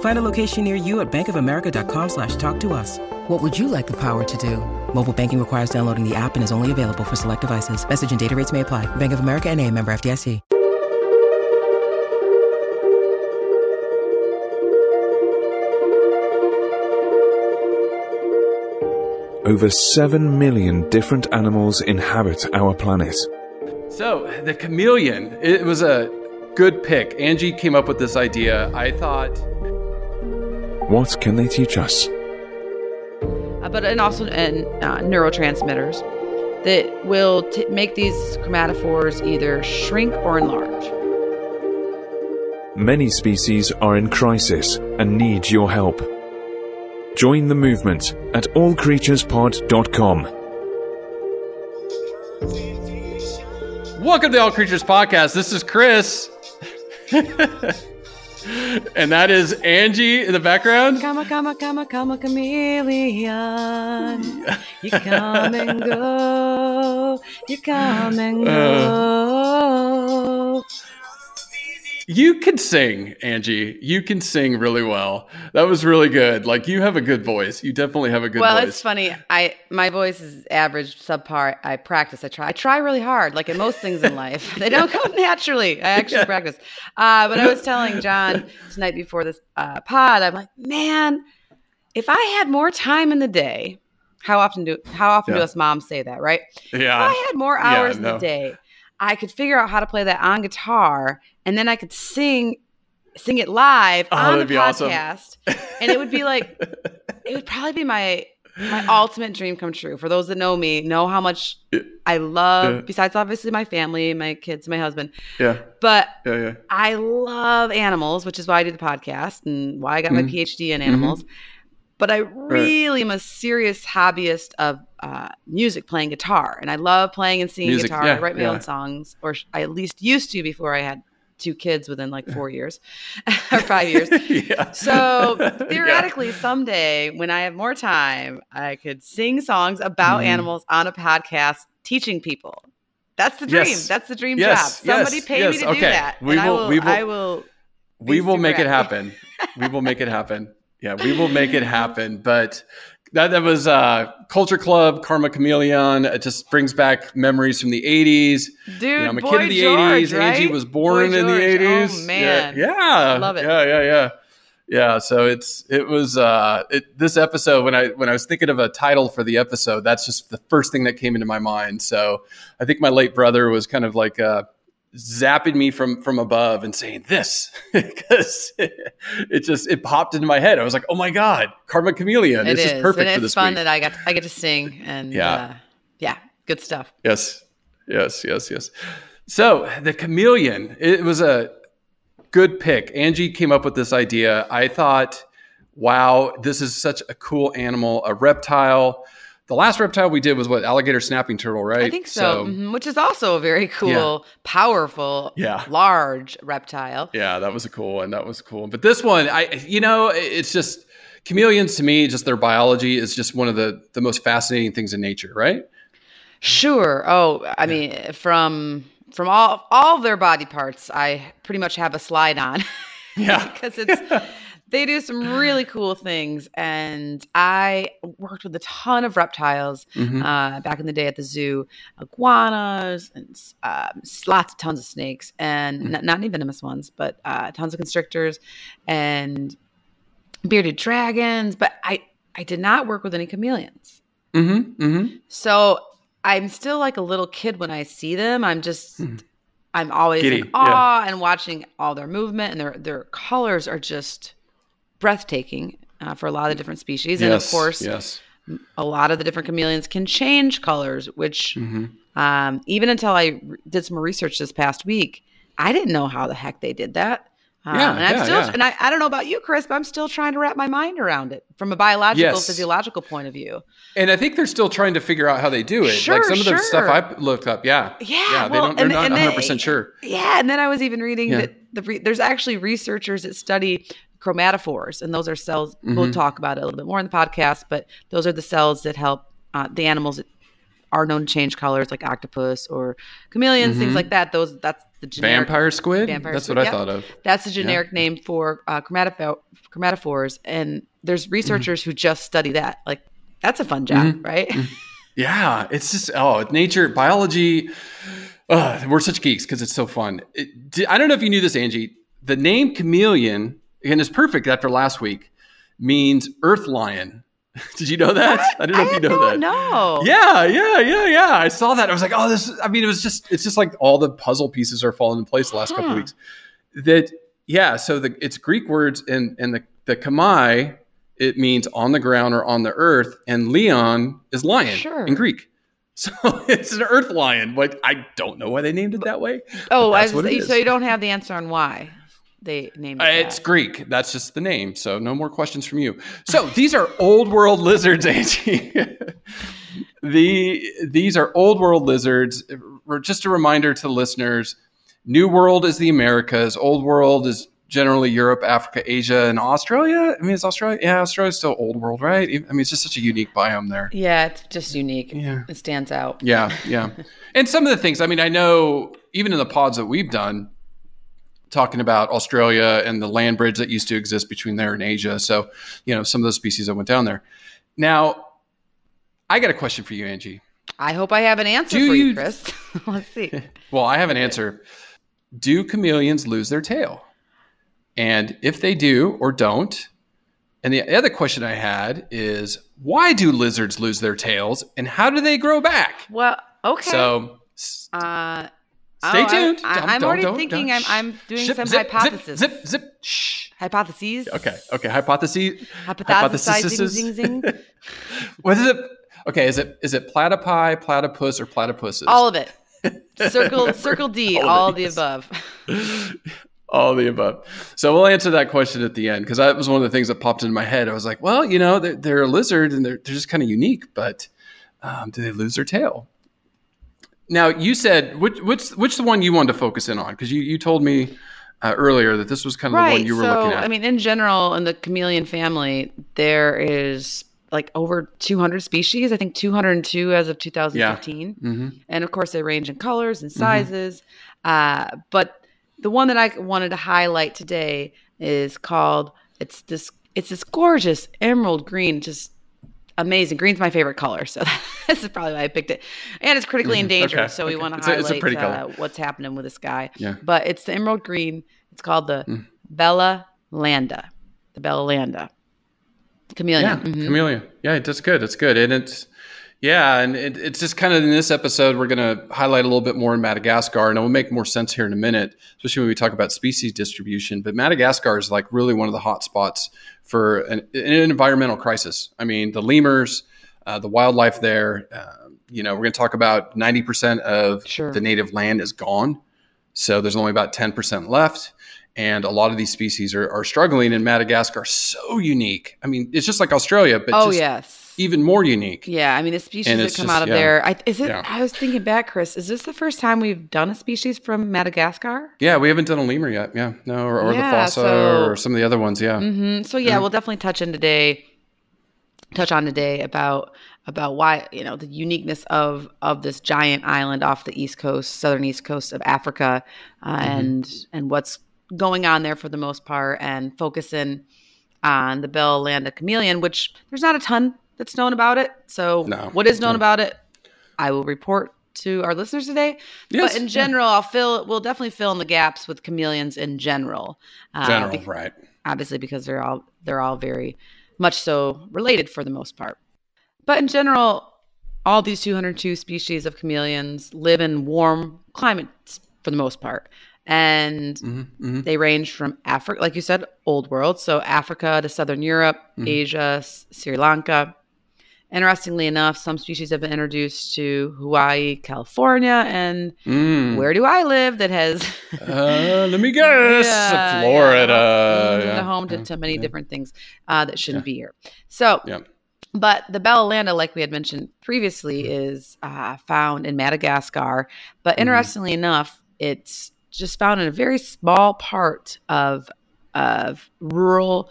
Find a location near you at bankofamerica.com slash talk to us. What would you like the power to do? Mobile banking requires downloading the app and is only available for select devices. Message and data rates may apply. Bank of America and a member FDIC. Over 7 million different animals inhabit our planet. So, the chameleon, it was a good pick. Angie came up with this idea. I thought. What can they teach us? Uh, but and also and uh, neurotransmitters that will t- make these chromatophores either shrink or enlarge. Many species are in crisis and need your help. Join the movement at allcreaturespod.com. Welcome to the All Creatures Podcast. This is Chris. and that is Angie in the background. Come a, come a, come a, come a chameleon. You come and go. You come and uh. go. You can sing, Angie. You can sing really well. That was really good. Like you have a good voice. You definitely have a good well, voice. Well, it's funny. I my voice is average, subpar. I practice. I try. I try really hard. Like in most things in life, they don't come naturally. I actually yeah. practice. Uh, but I was telling John tonight before this uh, pod, I'm like, man, if I had more time in the day, how often do how often yeah. do us moms say that, right? Yeah. If I had more hours yeah, no. in the day, I could figure out how to play that on guitar and then I could sing sing it live oh, on the podcast. Awesome. and it would be like it would probably be my my ultimate dream come true. For those that know me, know how much I love, yeah. besides obviously my family, my kids, my husband. Yeah. But yeah, yeah. I love animals, which is why I do the podcast and why I got mm-hmm. my PhD in animals. Mm-hmm. But I really right. am a serious hobbyist of uh, music, playing guitar. And I love playing and singing music, guitar. Yeah, I write my own songs, or I at least used to before I had two kids within like four years or five years. yeah. So theoretically, yeah. someday when I have more time, I could sing songs about mm. animals on a podcast teaching people. That's the dream. Yes. That's the dream yes. job. Somebody yes. pay yes. me to okay. do that. We will, I will, we will. I will. We will make it happen. we will make it happen. Yeah, we will make it happen. But that that was uh, Culture Club, Karma Chameleon. It just brings back memories from the '80s. Dude, you know, I'm a Boy kid of the George, '80s. Right? Angie was born Boy in the '80s. Oh man, yeah, yeah, love it. Yeah, yeah, yeah, yeah. So it's it was uh, it, this episode when I when I was thinking of a title for the episode, that's just the first thing that came into my mind. So I think my late brother was kind of like. Uh, zapping me from from above and saying this because it, just it popped into my head. I was like, oh my god, Karma Chameleon. It it's is. just perfect and it's for this fun week. that I got I get to sing and Yeah. uh, yeah, good stuff. Yes, yes, yes, yes. So the chameleon, it was a good pick. Angie came up with this idea. I thought, wow, this is such a cool animal, a reptile. The last reptile we did was what alligator snapping turtle, right? I think so, Mhm. which is also a very cool, powerful, Yeah. large reptile. Yeah, that was a cool one. That was cool. But this one, I you know, it's just chameleons to me, just their biology is just one of the the most fascinating things in nature, right? Sure. Oh, I mean, from from all all their body parts, I pretty much have a slide on. Yeah. because it's they do some really cool things, and I worked with a ton of reptiles Mhm. uh, back in the day at the zoo, iguanas and um, lots of tons of snakes, and Mm. not, not any venomous ones, but uh, tons of constrictors and bearded dragons. But I I did not work with any chameleons. Mm-hmm. Mm-hmm. So I'm still like a little kid when I see them. I'm just Hmm. I'm always Giddy, in awe and watching all their movement and their their colors are just breathtaking uh, for a lot of the different species. And of course, yes. a lot of the different chameleons can change colors, which Mm-hmm. um, even until I did some research this past week, I didn't know how the heck they did that. Um, Yeah, and I'm yeah, still, yeah. and I, I don't know about you, Chris, but I'm still trying to wrap my mind around it from a biological, Yes. physiological point of view. And I think they're still trying to figure out how they do it. Sure, like some of the stuff. I looked up, yeah, Yeah, yeah, they well, don't. They're and- not and 100 they- percent sure. Yeah, and then I was even reading that the re- there's actually researchers that study chromatophores, and those are cells. Mm-hmm. We'll talk about it a little bit more in the podcast, but those are the cells that help uh, the animals that are known to change colors, like octopus or chameleons, things like that. Those that's the generic Mm-hmm. Vampire squid. Vampire That's squid, what I thought of. That's the generic name for uh, chromatopho- chromatophores, and there's researchers who just study that. Like that's a fun job, Mm-hmm. right? Yeah, it's just oh, nature, biology. Uh, we're such geeks because it's so fun. It, I don't know if you knew this, Angie. The name chameleon, and it's perfect after last week, means earth lion. Did you know that? I don't know if you know that. No. Yeah, yeah, yeah, yeah. I saw that. I was like, oh, this. Is, I mean, it was just. It's just like all the puzzle pieces are falling in place the last couple Huh. weeks. That yeah. So the it's Greek words and and the the kamai it means on the ground or on the earth, and leon is lion Sure. in Greek. So it's an earth lion. But I don't know why they named it that way. Oh, I was, so you don't have the answer on why they named it. Uh, It's. Greek. That's just the name. So no more questions from you. So these are old world lizards, Angie. the these are old world lizards. Just a reminder to the listeners: New World is the Americas. Old World is generally Europe, Africa, Asia, and Australia. I mean, is Australia? Yeah, Australia's still old world, right? I mean, it's just such a unique biome there. Yeah, it's just unique. Yeah. It stands out. Yeah, yeah. and some of the things, I mean, I know even in the pods that we've done, talking about Australia and the land bridge that used to exist between there and Asia. So, you know, some of those species that went down there. Now, I got a question for you, Angie. I hope I have an answer Do for you, you- Chris. Let's see. Well, I have an answer. Do chameleons lose their tail? And if they do or don't, and the other question I had is why do lizards lose their tails and how do they grow back? Well, okay. So, uh, Stay oh, tuned. I, am already don't- thinking don't. I'm, I'm doing Zip, some zip, hypothesis. Zip, zip, zip. Shh. Hypotheses. Okay. Okay. Hypotheses. Hypothesizing, zing, zing. what is it? Okay. Is it is it platypi, platypus, or platypuses? All of it. Circle, circle D. All All, of the above. All of the above. So we'll answer that question at the end because that was one of the things that popped into my head. I was like, well, you know, they're, they're a lizard and they're, they're just kind of unique, but um, do they lose their tail? Now you said which which which the one you wanted to focus in on because you you told me uh, earlier that this was kind of the one you were so, looking at. I mean, in general, in the chameleon family, there is like over 200 species. I think 202 as of 2015. hmm and of course they range in colors and sizes uh, but the one that i wanted to highlight today is called it's this it's this gorgeous emerald green just amazing green's my favorite color so this is probably why i picked it and it's critically endangered Okay, so we okay. want to It's a- highlight it's a pretty uh, color. what's happening with this guy Yeah. but it's the emerald green it's called the Mm. bella landa the belalanda chameleon Yeah, Mhm. chameleon. Yeah, that's good. It's good, and it's yeah, and it, it's just kind of in this episode we're going to highlight a little bit more in Madagascar, and it will make more sense here in a minute, especially when we talk about species distribution. But Madagascar is like really one of the hot spots for an, an environmental crisis. I mean, the lemurs, uh, the wildlife there. Uh, you know, we're going to talk about ninety percent of Sure. the native land is gone, so there's only about ten percent left. And a lot of these species are, are struggling in Madagascar. So unique. I mean, it's just like Australia, but oh just yes even more unique. Yeah, I mean the species that come just- out of yeah. there. I, is it? Yeah. I was thinking back, Chris. Is this the first time we've done a species from Madagascar? Yeah, we haven't done a lemur yet. Yeah, no, or, or Yeah, the fossa so- or some of the other ones. Yeah, hmm So yeah, we'll definitely touch in today. Touch on today about about why you know the uniqueness of of this giant island off the east coast, southern east coast of Africa, uh, Mm-hmm. and and what's going on there for the most part, and focusing on the Belalanda chameleon, which there's not a ton that's known about it. So No, what is known no. about it, I will report to our listeners today. Yes, but in yeah. general, I'll fill. We'll definitely fill in the gaps with chameleons in general. Uh, general, right? obviously because they're all they're all very much so related for the most part. But in general, all these 202 species of chameleons live in warm climates for the most part. And Mm-hmm. Mm-hmm. they range from Africa, like you said, old world. So Africa to Southern Europe, Mm-hmm. Asia, Sri Lanka. Interestingly enough, some species have been introduced to Hawaii, California, and Mm. where do I live that has Uh, let me guess. Yeah, Florida. yeah, Yeah. home to, to many different things uh, that shouldn't be here. So, Yeah. but the Belalanda, like we had mentioned previously, is uh, found in Madagascar. But Mm-hmm. interestingly enough, it's just found in a very small part of of rural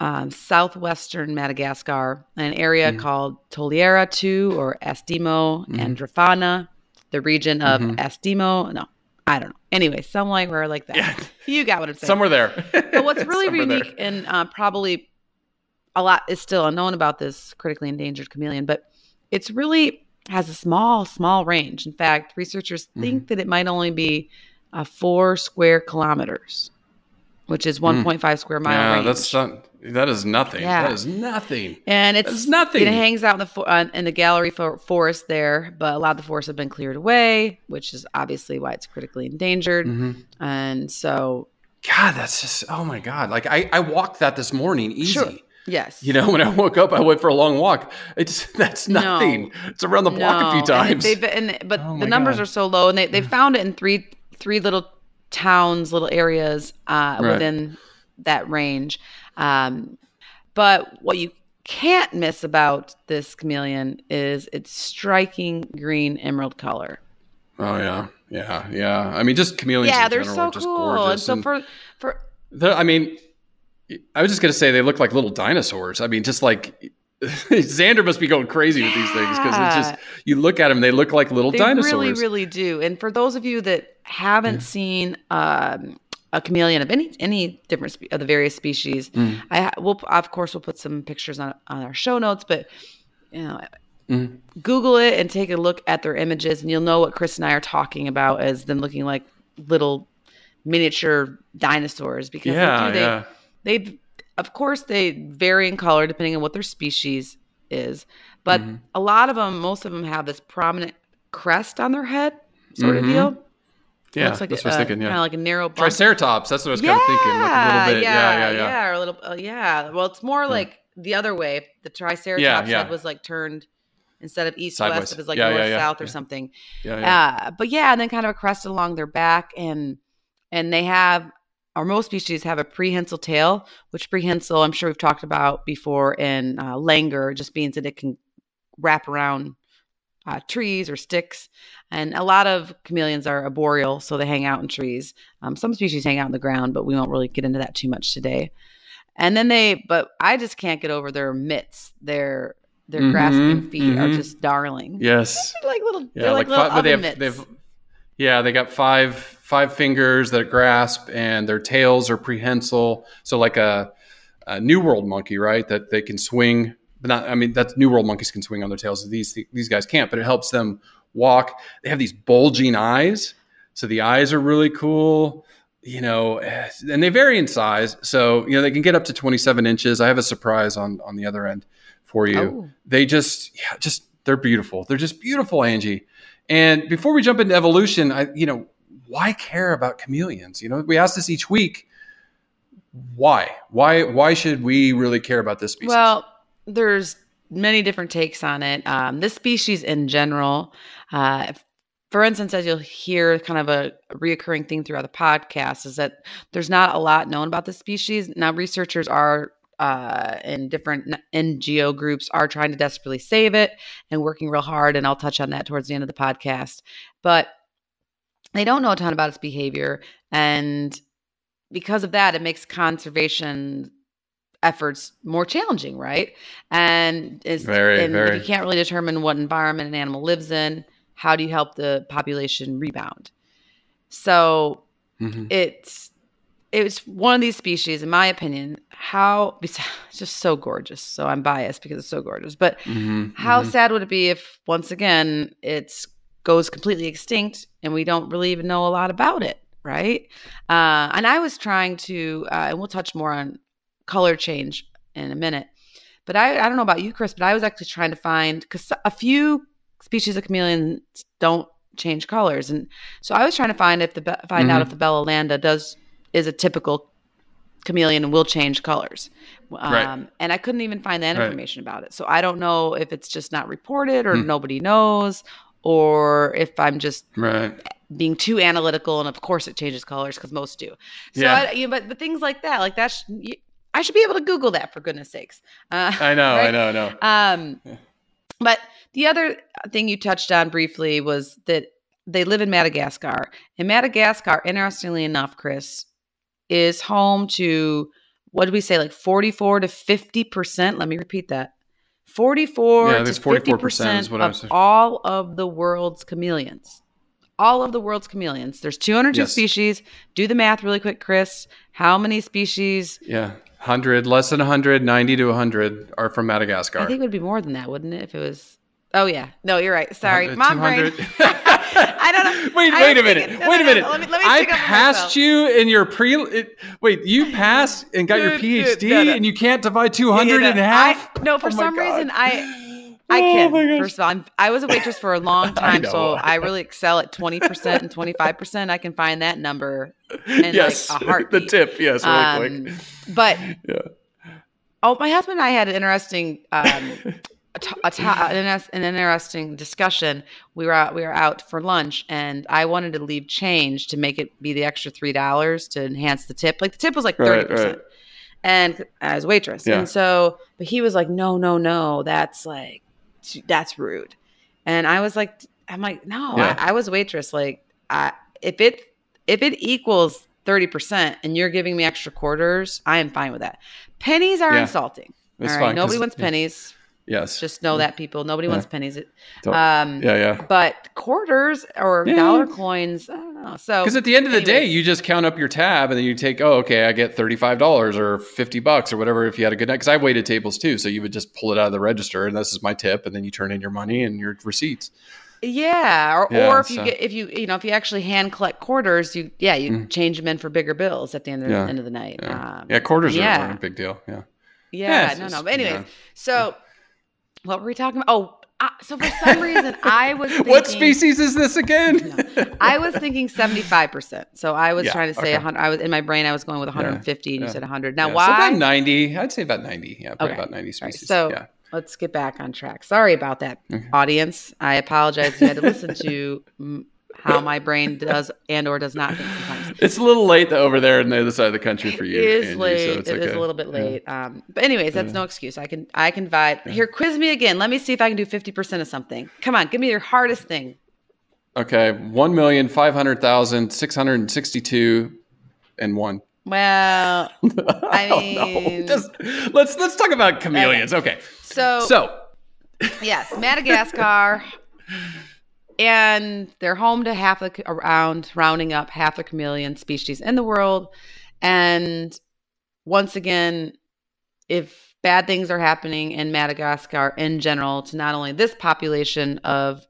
um, southwestern Madagascar, an area Mm-hmm. called Toliara 2 or Estimo and Drafana, the region of Mm-hmm. Estimo. No, I don't know. Anyway, somewhere like that. Yeah. You got what I'm saying. Somewhere there. But what's really Somewhere there. unique and uh, probably a lot is still unknown about this critically endangered chameleon, but it's really has a small, small range. In fact, researchers Mm-hmm. think that it might only be uh, four square kilometers, which is 1.5 square mile Mm. Yeah, range. that's not, that is nothing. Yeah. That is nothing. and it's nothing. It hangs out in the uh, in the gallery for forest there, but a lot of the forests have been cleared away, which is obviously why it's critically endangered. Mm-hmm. And so, God, that's just oh my god! Like I, I walked that this morning easy. Sure. yes, You know, when I woke up, I went for a long walk. It's that's No. nothing. It's around the block a few times. they've, and, but Oh the numbers God. are so low, and they they found it in three three little towns, little areas uh, Right. within that range. Um, but what you can't miss about this chameleon is its striking green emerald color. oh yeah, yeah, yeah. I mean, just chameleons. yeah, in they're general so are just cool. gorgeous. And so and for for I mean, I was just gonna say they look like little dinosaurs. I mean, just like. Xander must be going crazy with these things because it's just you look at them, they look like little dinosaurs. they dinosaurs. really, really do. And for those of you that haven't seen um, a chameleon of any any different spe- of the various species, Mm. I ha- will of course we'll put some pictures on on our show notes, but you know. Mm. Google it and take a look at their images, and you'll know what Chris and I are talking about as them looking like little miniature dinosaurs. Because yeah, they do, they, yeah. they of course they vary in color depending on what their species is but Mm-hmm. a lot of them most of them have this prominent crest on their head sort Mhm. of deal Yeah, looks like that's a, what I was thinking. Yeah, kind of like a narrow bump. Triceratops. That's what I was kind of thinking. Like a little bit. Yeah, yeah, yeah. or a little uh, yeah well it's more like the other way the triceratops Yeah, yeah. head was like turned instead of east Sideways. west it was like Yeah, north yeah, yeah, south or yeah. something yeah, yeah. uh, but yeah, and then kind of a crest along their back, and and they have, or most species have a prehensile tail, which prehensile I'm sure we've talked about before in uh, langur, just means that it can wrap around uh, trees or sticks. And a lot of chameleons are arboreal, so they hang out in trees. Um, some species hang out in the ground, but we won't really get into that too much today. And then they, but I just can't get over their mitts. Their their Mhm, grasping feet are mhm. just darling. Yes. Like little, Yeah, they're like, little five, they have, mitts. they've, yeah, they got five five fingers that grasp, and their tails are prehensile. So like a, a New World monkey, right? That they can swing. But not, I mean, that's New World monkeys can swing on their tails. These these guys can't, but it helps them walk. They have these bulging eyes, so the eyes are really cool. You know, eh, and they vary in size. So you know they can get up to twenty seven inches. I have a surprise on on the other end for you Oh. they just yeah just they're beautiful they're just beautiful angie and before we jump into evolution i you know why care about chameleons you know we ask this each week why why why should we really care about this species Well, there's many different takes on it. Um, this species in general, uh, for instance, as you'll hear kind of a reoccurring theme throughout the podcast, is that there's not a lot known about the species. Now, researchers are uh, in different NGO groups are trying to desperately save it and working real hard, and I'll touch on that towards the end of the podcast. But they don't know a ton about its behavior, and because of that, it makes conservation efforts more challenging, right? And is Very, and very. if you can't really determine what environment an animal lives in, how do you help the population rebound? So Mhm. it's it's one of these species, in my opinion. How it's just so gorgeous. So I'm biased because it's so gorgeous. But Mhm, how mhm. sad would it be if once again it's goes completely extinct and we don't really even know a lot about it, right? Uh, and I was trying to, uh, and we'll touch more on color change in a minute, But I, I don't know about you, Chris, but I was actually trying to find because a few species of chameleons don't change colors, and so I was trying to find if the find mm-hmm. out if the Belalanda does is a typical chameleon and will change colors. Um, right. And I couldn't even find that information right. about it. So I don't know if it's just not reported or mm. nobody knows or if I'm just right. being too analytical. And of course it changes colors because most do. So, yeah. I, you know, but, but things like that, like that, sh- I should be able to Google that for goodness sakes. Uh, I know, right? I know, I know. Um, yeah. But the other thing you touched on briefly was that they live in Madagascar. And Madagascar, interestingly enough, Chris, is home to what did we say, like 44 to 50%? Let me repeat that. 44 yeah, to 44 percent of I'm all of the world's chameleons. All of the world's chameleons. There's 202 yes. species. Do the math really quick, Chris. How many species? Yeah, 100, less than 100, 90 to 100 are from Madagascar. I think it would be more than that, wouldn't it? If it was. Oh yeah, no, you're right. Sorry, mom brain. I don't know. Wait, wait a minute. Thinking, wait a minute. Let me, let me I passed you in your pre. It, wait, you passed and got your PhD, no, no. and you can't divide 200 in half? I, no, for oh some reason I. I oh can. Oh First of all, I'm, i was a waitress for a long time, I so I really excel at 20% and 25%. I can find that number in yes, like a heartbeat. The tip, yes, really um, quick. But yeah. Oh, my husband and I had an interesting um, an, an interesting discussion. We were out, we were out for lunch, and I wanted to leave change to make it be the extra three dollars to enhance the tip. Like the tip was like thirty right, percent, right. and as waitress, yeah. and so, but he was like, "No, no, no, that's like that's rude," and I was like, "I'm like, no, yeah. I, I, was waitress. Like, I, if it if it equals." 30% and you're giving me extra quarters, I am fine with that. Pennies are yeah. insulting. It's all right. Nobody wants pennies Yes. Just know that people. Nobody yeah. wants pennies. Um, yeah, yeah. But quarters or dollar coins, I. So because at the end of the anyways. day, you just count up your tab and then you take, oh, okay, I get thirty five dollars or fifty bucks or whatever if you had a good night. Because I waited tables too, so you would just pull it out of the register and this is my tip, and then you turn in your money and your receipts. Yeah, or, yeah, or if so. you get if you you know if you actually hand collect quarters, you yeah you mm. change them in for bigger bills at the end of, yeah. the, end of the night. Yeah, um, yeah quarters yeah. are a big deal. Yeah. Yeah, no, no. But anyways, so what were we talking about? Oh, uh, so for some reason I was thinking, what species is this again? no, I was thinking seventy five percent. So I was yeah, trying to say okay. hundred. I was in my brain. I was going with one hundred and fifty, and yeah, you said hundred. Now why? So about ninety. I'd say about ninety. Yeah, probably okay. about ninety species. Right, so let's get back on track. Sorry about that, okay. audience. I apologize. You had to listen to how my brain does and or does not think sometimes. It's a little late though, over there on the other side of the country for you. It is Angie, late. So it okay. is a little bit late. Yeah. Um, but anyways, that's yeah. no excuse. I can I can vibe. Here, quiz me again. Let me see if I can do fifty percent of something. Come on, give me your hardest thing. Okay, one million five hundred thousand six hundred and sixty-two and one. Well, I mean, Just, let's let's talk about chameleons. Okay. okay. So so yes, Madagascar and they're home to half the around rounding up half the chameleon species in the world. And once again if bad things are happening in madagascar in general to not only this population of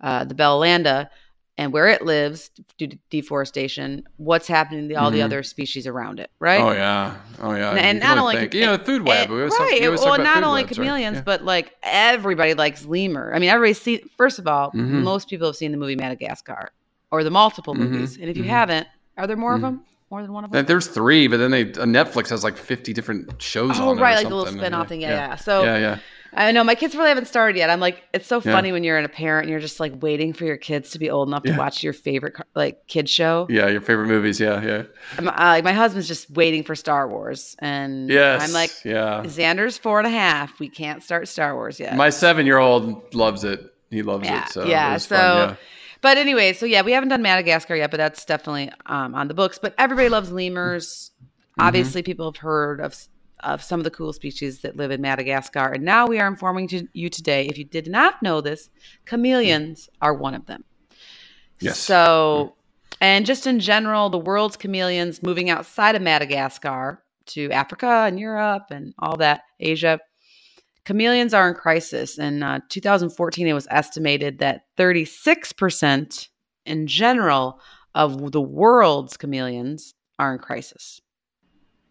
uh, the belalanda and where it lives due to deforestation, what's happening to all mm-hmm. the other species around it, right? Oh yeah, oh yeah. And, and not only think, you know food web, and, right? well, not only chameleons, right? yeah. but like everybody likes lemur. I mean, everybody see. First of all, mm-hmm. most people have seen the movie Madagascar or the multiple mm-hmm. movies, and if you mm-hmm. haven't, are there more of mm-hmm. them? More than one of them? There's three, but then they uh, Netflix has like 50 different shows. Oh, right, like a little spin-off thing. Yeah, yeah, yeah. So yeah, yeah. I know my kids really haven't started yet. I'm like, it's so funny yeah. when you're in a parent and you're just like waiting for your kids to be old enough yeah. to watch your favorite like kid show. Yeah, your favorite movies. Yeah, yeah. Uh, like my husband's just waiting for Star Wars, and yes, I'm like, yeah. Xander's four and a half. We can't start Star Wars yet. My seven year old loves it. He loves yeah, it. So yeah, it so. Fun. But anyway, so yeah, we haven't done Madagascar yet, but that's definitely um, on the books. But everybody loves lemurs. Mm-hmm. Obviously, people have heard of of some of the cool species that live in Madagascar. And now we are informing to you today, if you did not know this, chameleons are one of them. Yes. So, and just in general, the world's chameleons moving outside of Madagascar to Africa and Europe and all that, Asia. Chameleons are in crisis. In uh, 2014, it was estimated that 36% in general of the world's chameleons are in crisis.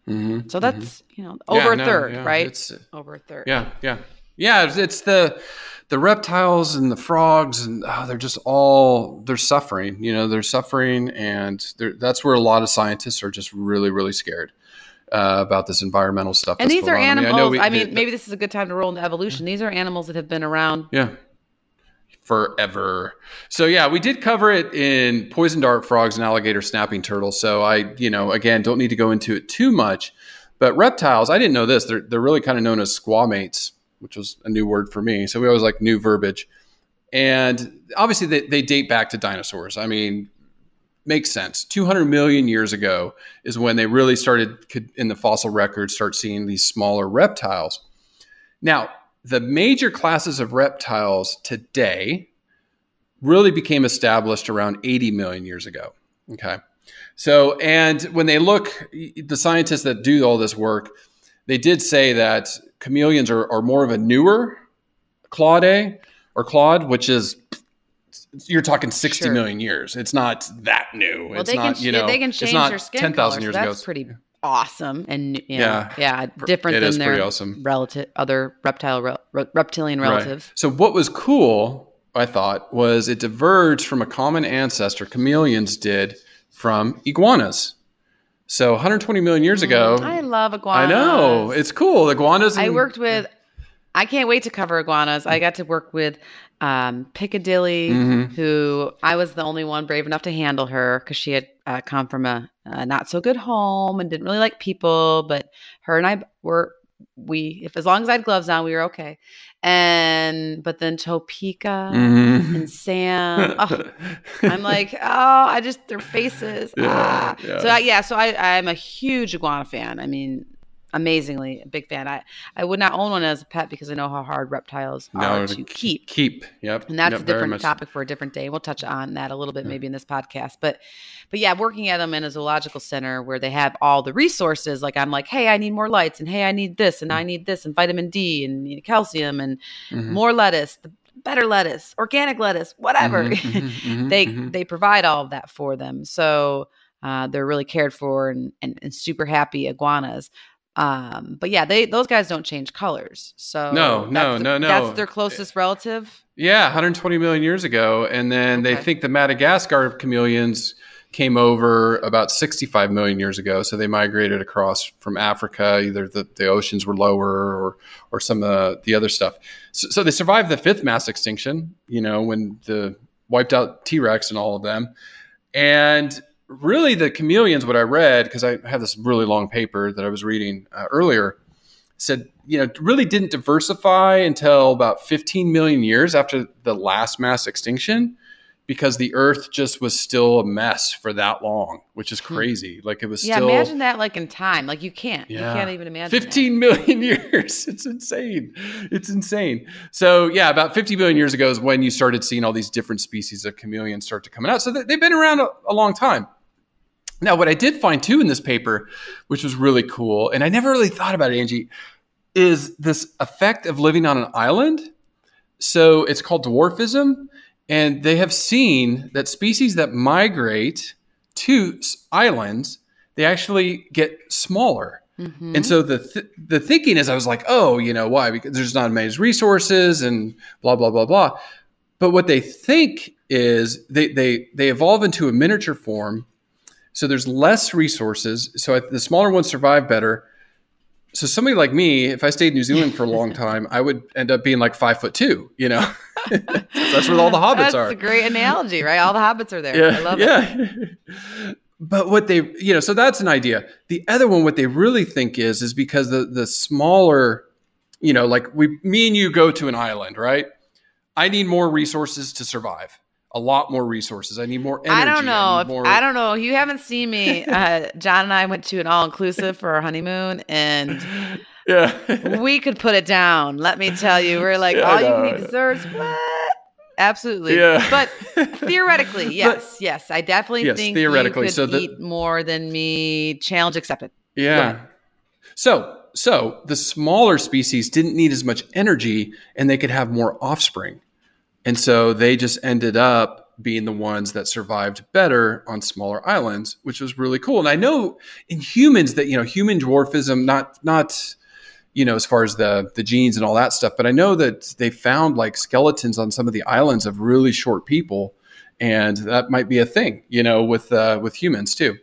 Mm-hmm. So that's mm-hmm. you know over yeah, a no, third, yeah, right? It's, over a third. Yeah, yeah, yeah. It's, it's, the the reptiles and the frogs, and oh, they're just all they're suffering. You know, they're suffering, and they're, that's where a lot of scientists are just really, really scared. Uh, about this environmental stuff. And these are animals. I mean, we, I mean maybe this is a good time to roll into evolution. These are animals that have been around. Yeah forever. So yeah, we did cover it in poison dart frogs and alligator snapping turtles. So I, you know, again, don't need to go into it too much. But reptiles, I didn't know this. They're they're really kind of known as squamates, which was a new word for me. So we always like new verbiage. And obviously they, they date back to dinosaurs. I mean, makes sense. 200 million years ago is when they really started could, in the fossil record start seeing these smaller reptiles. Now, the major classes of reptiles today really became established around 80 million years ago. Okay. So, and when they look, the scientists that do all this work, they did say that chameleons are, are more of a newer clade eh, or clade, which is you're talking sixty sure. million years. It's not that new. Well, it's they not, can, you know, they can change their skin 10,000 years ago. That's pretty awesome and you know, yeah, yeah, different than their awesome. relative other reptile re- reptilian relatives. Right. So what was cool, I thought, was it diverged from a common ancestor chameleons did from iguanas. So 120 million years ago, mm, I love iguanas. I know it's cool. Iguanas. And, I worked with. I can't wait to cover iguanas. I got to work with um, Piccadilly, mm-hmm. who I was the only one brave enough to handle her because she had uh, come from a, a, not so good home and didn't really like people. But her and I were we if as long as I had gloves on, we were okay. And but then Topeka mm-hmm. and Sam, oh, I'm like, oh, I just their faces. Yeah, ah. yeah. So I, yeah, so I I'm a huge iguana fan. I mean, amazingly a big fan. I, I would not own one as a pet because I know how hard reptiles no, are to keep. Keep, yep. And that's yep, a different topic for a different day. We'll touch on that a little bit yeah. maybe in this podcast. But but yeah, working at them in a zoological center where they have all the resources, like I'm like, hey, I need more lights, and hey, I need this, and I mm. need this, and vitamin D, and calcium, and mm-hmm. more lettuce. The, better lettuce, organic lettuce, whatever. Mm-hmm, mm-hmm, mm-hmm they mm-hmm. they provide all of that for them. So uh, they're really cared for and, and, and super happy iguanas. Um, but yeah, they those guys don't change colors. So no, no, the, no, no. That's their closest relative. Yeah, 120 million years ago, and then okay. they think the Madagascar chameleons came over about 65 million years ago. So they migrated across from Africa. Either the, the oceans were lower or or some of the, the other stuff. So, so they survived the fifth mass extinction. You know, when the wiped out T Rex and all of them, and really the chameleons, what I read, because I had this really long paper that I was reading uh, earlier, said, you know, really didn't diversify until about 15 million years after the last mass extinction because the earth just was still a mess for that long, which is hmm. crazy. Like it was yeah, still, imagine that like in time. Like you can't. Yeah. You can't even imagine. Fifteen that. million years. It's insane. It's insane. So yeah, about 50 million years ago is when you started seeing all these different species of chameleons start to come out. So they've been around a, a long time. Now, what I did find too in this paper, which was really cool, and I never really thought about it, Angie, is this effect of living on an island. So it's called dwarfism. And they have seen that species that migrate to islands, they actually get smaller. Mm-hmm. And so the th- the thinking is, I was like, oh, you know why? Because there's not many resources and blah blah blah blah. But what they think is they they they evolve into a miniature form so there's less resources. So the smaller ones survive better. So somebody like me, if I stayed in New Zealand for a long time, I would end up being like five foot two. You know, that's where all the hobbits that's are. That's a great analogy, right? All the hobbits are there. Yeah, I love yeah. it. but what they, you know, so that's an idea. The other one, what they really think is, is because the the smaller, you know, like we, me and you go to an island, right? I need more resources to survive a lot more resources. I need more energy. I don't know. I, if, more... I don't know. You haven't seen me. Uh, John and I went to an all inclusive for our honeymoon, and yeah, we could put it down. Let me tell you, we're like yeah, all you can eat desserts. What? Absolutely. Yeah. But theoretically, yes, but, yes, I definitely yes, think theoretically, you could so the, eat more than me. Challenge accepted. Yeah. So so the smaller species didn't need as much energy and they could have more offspring. And so they just ended up being the ones that survived better on smaller islands, which was really cool. And I know in humans that you know human dwarfism, not not you know as far as the the genes and all that stuff, but I know that they found like skeletons on some of the islands of really short people, and that might be a thing, you know, with uh, with humans too.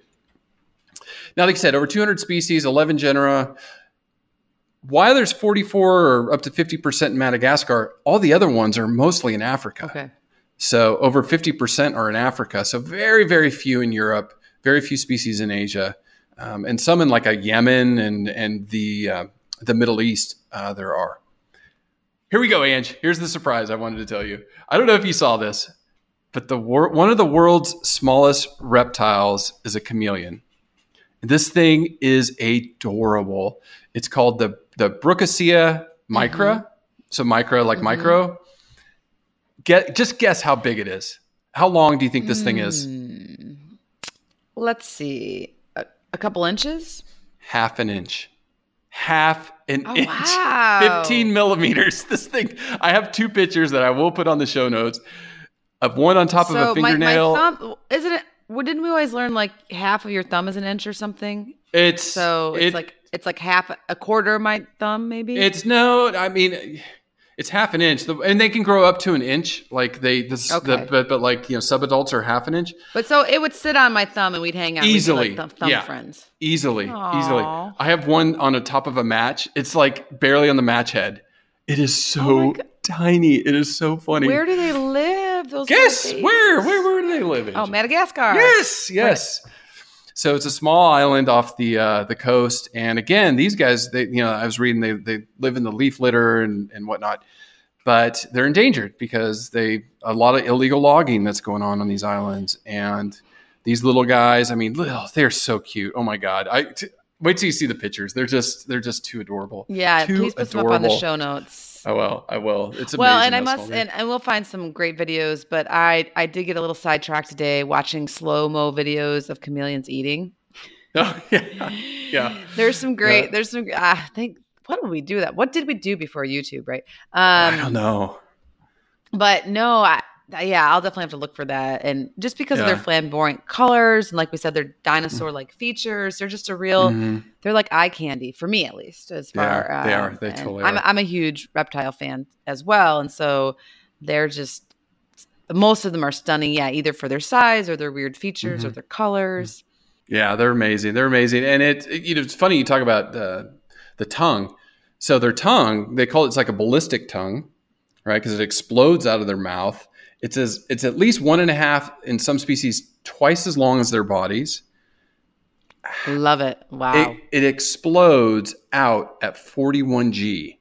Now, like I said, over 200 species, 11 genera. While there's 44 or up to 50% in Madagascar, all the other ones are mostly in Africa. Okay. So over 50% are in Africa. So very, very few in Europe, very few species in Asia, um, and some in like a Yemen and and the uh, the Middle East. Uh, there are. Here we go, Ange. Here's the surprise I wanted to tell you. I don't know if you saw this, but the wor- one of the world's smallest reptiles is a chameleon. This thing is adorable. It's called the the Brookesia micra. Mm-hmm. So micra like mm-hmm. micro. Get just guess how big it is. How long do you think this mm. thing is? Hmm. Let's see. A, a, couple inches? Half an inch. Half an oh, inch. Wow. 15 millimeters. This thing, I have two pictures that I will put on the show notes of one on top so of a fingernail. My, my thumb, isn't it? Well, didn't we always learn like half of your thumb is an inch or something? It's so it's it, like it's like half a quarter of my thumb, maybe. It's no, I mean, it's half an inch, and they can grow up to an inch. Like they, this, okay. the, but but like you know, subadults are half an inch. But so it would sit on my thumb, and we'd hang out easily. Like thumb yeah, friends. Easily, Aww. easily. I have one on the top of a match. It's like barely on the match head. It is so oh tiny. It is so funny. Where do they live? Those guess where? Where where do they live? Oh, Madagascar. Yes, yes. Right. So it's a small island off the uh, the coast, and again, these guys, they you know, I was reading they they live in the leaf litter and and whatnot, but they're endangered because they a lot of illegal logging that's going on on these islands, and these little guys, I mean, they're so cute. Oh my god, I. T- wait till you see the pictures. They're just they're just too adorable. Yeah, too please put adorable. them up on the show notes. I will. I will. It's amazing. Well, and I must, and, and we'll find some great videos. But I, I did get a little sidetracked today watching slow mo videos of chameleons eating. Oh yeah, yeah. there's some great. Yeah. There's some. I think. What did we do that? What did we do before YouTube? Right. Um, I don't know. But no, I, yeah, I'll definitely have to look for that. And just because yeah. of their flamboyant colors and like we said, their dinosaur like features, they're just a real, mm-hmm. they're like eye candy for me at least. As far they are, they totally I'm, are. I'm a huge reptile fan as well, and so they're just most of them are stunning. Yeah, either for their size or their weird features mm-hmm. or their colors. Yeah, they're amazing. They're amazing, and it, it you know it's funny you talk about the the tongue. So their tongue, they call it it's like a ballistic tongue, right? Because it explodes out of their mouth it's as it's at least one and a half in some species, twice as long as their bodies. Love it! Wow. It, it explodes out at 41 G.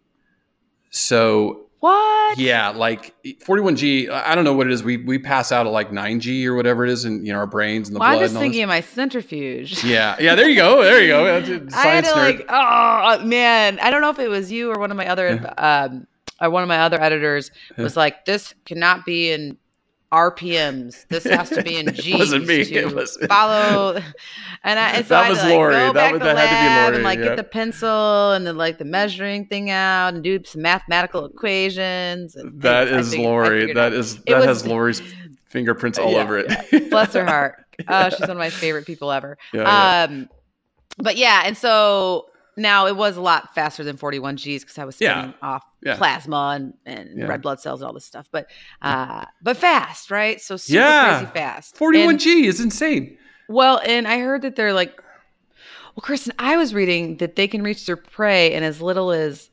So what? Yeah, like 41G. I don't know what it is. We we pass out at like 9G or whatever it is in you know our brains and the well, blood. I'm just thinking of my centrifuge. Yeah, yeah. There you go. There you go. Science I had to nerd. like, oh man, I don't know if it was you or one of my other um, uh, one of my other editors was like, "This cannot be in RPMs. This has to be in G." it wasn't me. It was follow. And I and so that I was like, Lori. go that back was, to that lab had to be Lori. and like yeah. get the pencil and then like the measuring thing out and do some mathematical equations. And that things. is Lori. That is that was, has Lori's fingerprints all yeah, over it. Yeah. Bless her heart. Oh, she's one of my favorite people ever. Um, but yeah, and so now it was a lot faster than 41 Gs because I was spinning yeah. off yeah. plasma and, and yeah. red blood cells and all this stuff. But uh, but fast, right? So super yeah. crazy fast. 41 and, G is insane. Well, and I heard that they're like, well, Kristen, I was reading that they can reach their prey in as little as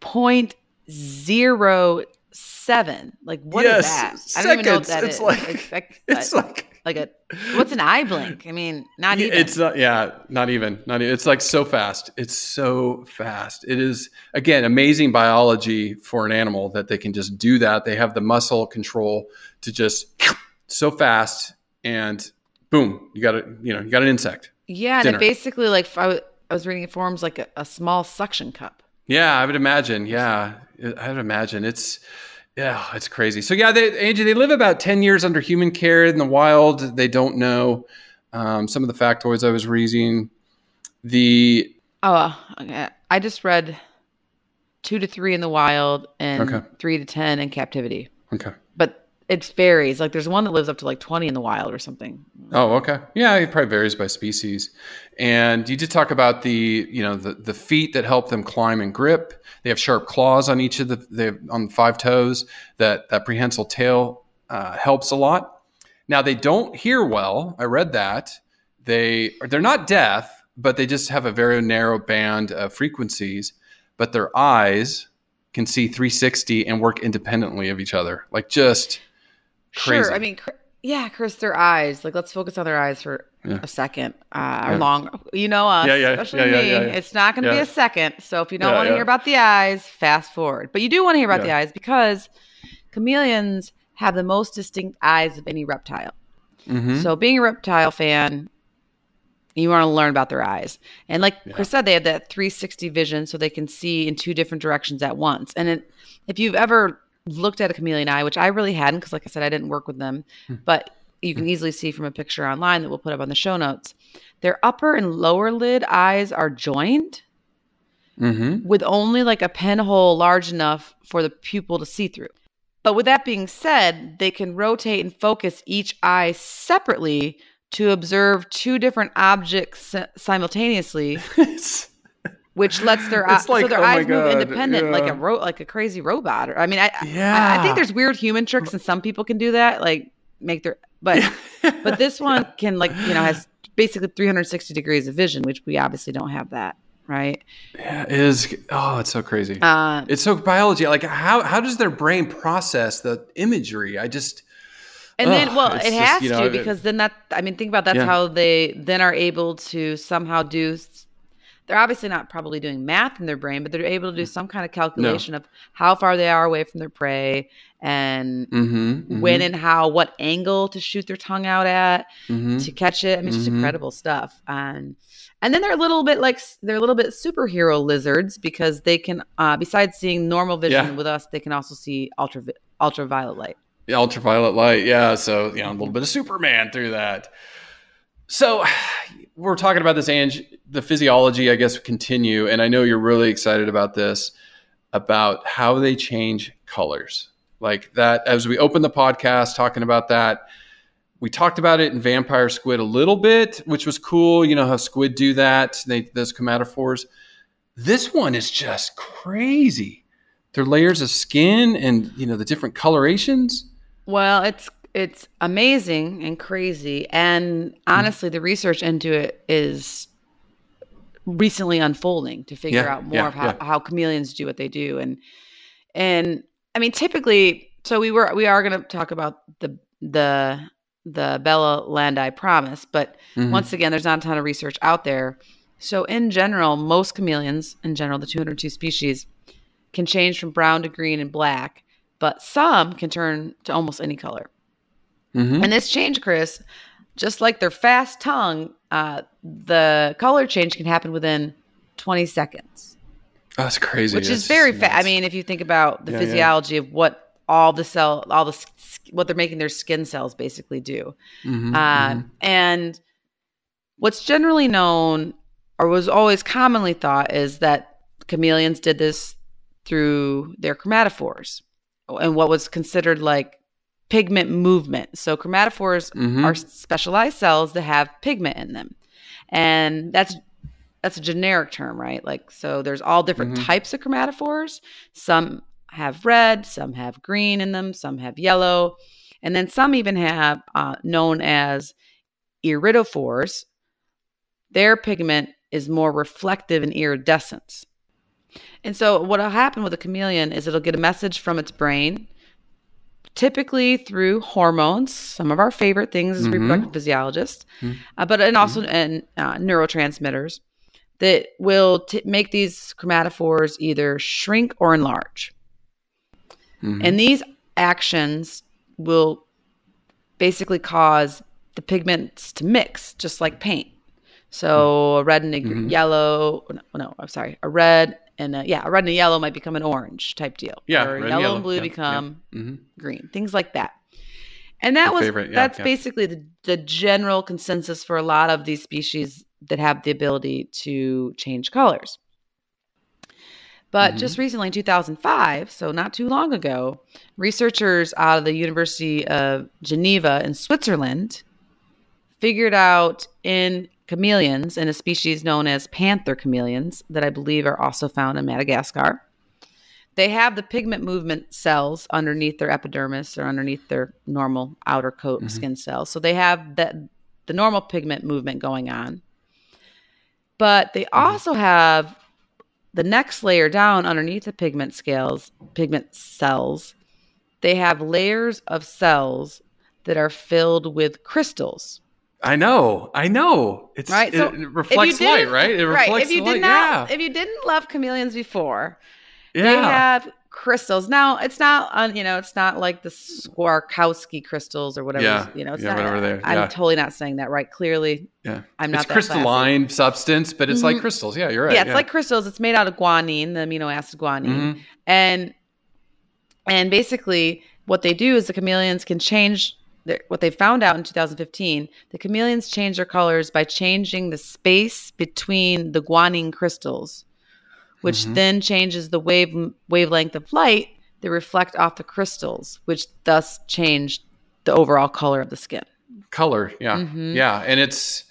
point zero seven. Like what yes, is that? Seconds. I don't even know what that it's is. Like, it's like, it's like like a what's an eye blink? I mean, not even. It's not. Yeah, not even. Not even. It's like so fast. It's so fast. It is again amazing biology for an animal that they can just do that. They have the muscle control to just so fast and boom, you got it. You know, you got an insect. Yeah, and it basically like I was reading it forms like a, a small suction cup. Yeah, I would imagine. Yeah, I would imagine it's yeah, it's crazy. So yeah, they, Angie, they live about ten years under human care in the wild. They don't know um, some of the factoids I was reading. The oh, okay. I just read two to three in the wild and okay. three to ten in captivity. Okay, but it varies. Like there's one that lives up to like 20 in the wild or something. Oh, okay. Yeah, it probably varies by species. And you did talk about the, you know, the, the feet that help them climb and grip. They have sharp claws on each of the, they have on five toes. That that prehensile tail uh, helps a lot. Now they don't hear well. I read that they they're not deaf, but they just have a very narrow band of frequencies. But their eyes can see 360 and work independently of each other. Like just crazy. Sure. I mean, cr- yeah, Chris, their eyes. Like, let's focus on their eyes for Yeah. a second. Uh, Yeah. Or long. You know us, Yeah, yeah, especially me. It's not going to be a second. So if you don't want to hear about the eyes, fast forward. But you do want to hear about the eyes because chameleons have the most distinct eyes of any reptile. Mhm. So being a reptile fan, you want to learn about their eyes. And like Chris said, they have that 360 vision so they can see in two different directions at once. And it, if you've ever looked at a chameleon eye, which I really hadn't, because like I said, I didn't work with them, but you can easily see from a picture online that we'll put up on the show notes. Their upper and lower lid eyes are joined Mhm. with only like a pinhole large enough for the pupil to see through. But with that being said, they can rotate and focus each eye separately to observe two different objects simultaneously, which lets their eyes like, so their oh eyes move God, independent, like a ro- like a crazy robot. Or, I mean, I, I I think there's weird human tricks, and some people can do that, like make their but but this one can like you know has basically 360 degrees of vision, which we obviously don't have that, right? Yeah, it is. Oh, it's so crazy. Uh, it's so biology. Like how how does their brain process the imagery? I just And then, well, it just, has you know, to it- because then that, I mean, think about that's Yeah. how they then are able to somehow do. They're obviously not probably doing math in their brain, but they're able to do some kind of calculation of how far they are away from their prey and mm-hmm, when and how, what angle to shoot their tongue out at hmm to catch it. I mean, it's just Mhm. incredible stuff. And and then they're a little bit like they're a little bit superhero lizards because they can, uh, besides seeing normal vision Yeah. with us, they can also see ultra ultraviolet light. The ultraviolet light. Yeah. So, you know, a little bit of Superman through that. So we're talking about this, Ange, the physiology, I guess, continue. And I know you're really excited about this, about how they change colors. Like that, as we open the podcast talking about that, we talked about it in Vampire Squid a little bit, which was cool. You know how squid do that, they, those chromatophores. This one is just crazy. Their layers of skin and, you know, the different colorations. Well, it's it's amazing and crazy, and honestly, the research into it is recently unfolding to figure Yeah, out more yeah, of how, yeah. how chameleons do what they do, and and I mean, typically, so we were we are going to talk about the the the Belalanda promise, but Mhm. once again, there's not a ton of research out there. So, in general, most chameleons, in general, the 202 species, can change from brown to green and black, but some can turn to almost any color. Mhm. And this change, Chris, just like their fast tongue, uh, the color change can happen within 20 seconds, That's crazy. which That's is very fast. I mean, if you think about the Yeah, yeah. physiology of what all the cell, all the what they're making their skin cells basically do. Mhm, Uh, mhm. And what's generally known, or was always commonly thought, is that chameleons did this through their chromatophores and what was considered like pigment movement. So chromatophores Mhm. are specialized cells that have pigment in them, and that's that's a generic term, right? Like so, there's all different Mhm. types of chromatophores. Some have red, some have green in them, some have yellow, and then some even have uh, known as iridophores. Their pigment is more reflective and iridescent. And so, what will happen with a chameleon is it'll get a message from its brain, typically through hormones, some of our favorite things as Mhm. reproductive physiologists, Mhm. uh, but and also and uh, neurotransmitters that will t- make these chromatophores either shrink or enlarge. Mhm. And these actions will basically cause the pigments to mix, just like paint. So a red and a Mhm. yellow, no, no, I'm sorry, a red and a, yeah, a red and a yellow might become an orange type deal. Yeah, or red and yellow, yellow, and blue yeah, become Mhm. green, things like that. And that was favorite, yeah, that's yeah. basically the, the general consensus for a lot of these species that have the ability to change colors. But just recently, in 2005, so not too long ago, researchers out of the University of Geneva in Switzerland figured out in chameleons, in a species known as panther chameleons, that I believe are also found in Madagascar. They have the pigment movement cells underneath their epidermis or underneath their normal outer coat mm-hmm. skin cells. So they have that the normal pigment movement going on. But they mm-hmm. also have the next layer down underneath the pigment scales, pigment cells. They have layers of cells that are filled with crystals. I know, I know. It's Right. It, So it if you reflects light, right? It reflects right. If you the did light. not, if you didn't love chameleons before, yeah, they have crystals. Now it's not on, you know, it's not like the Swarovski crystals or whatever. Yeah. You know, it's Yeah, not. whatever they are. I'm Yeah. totally not saying that right. Clearly, yeah. I'm not It's that crystalline substance, but it's like Mhm. crystals. Yeah, you're right. yeah, it's like crystals. It's made out of guanine, the amino acid guanine, Mhm. and and basically what they do is the chameleons can change. What they found out in 2015, the chameleons change their colors by changing the space between the guanine crystals, which Mhm. then changes the wave wavelength of light that reflect off the crystals, which thus change the overall color of the skin. color. Yeah, Mhm. yeah, and it's.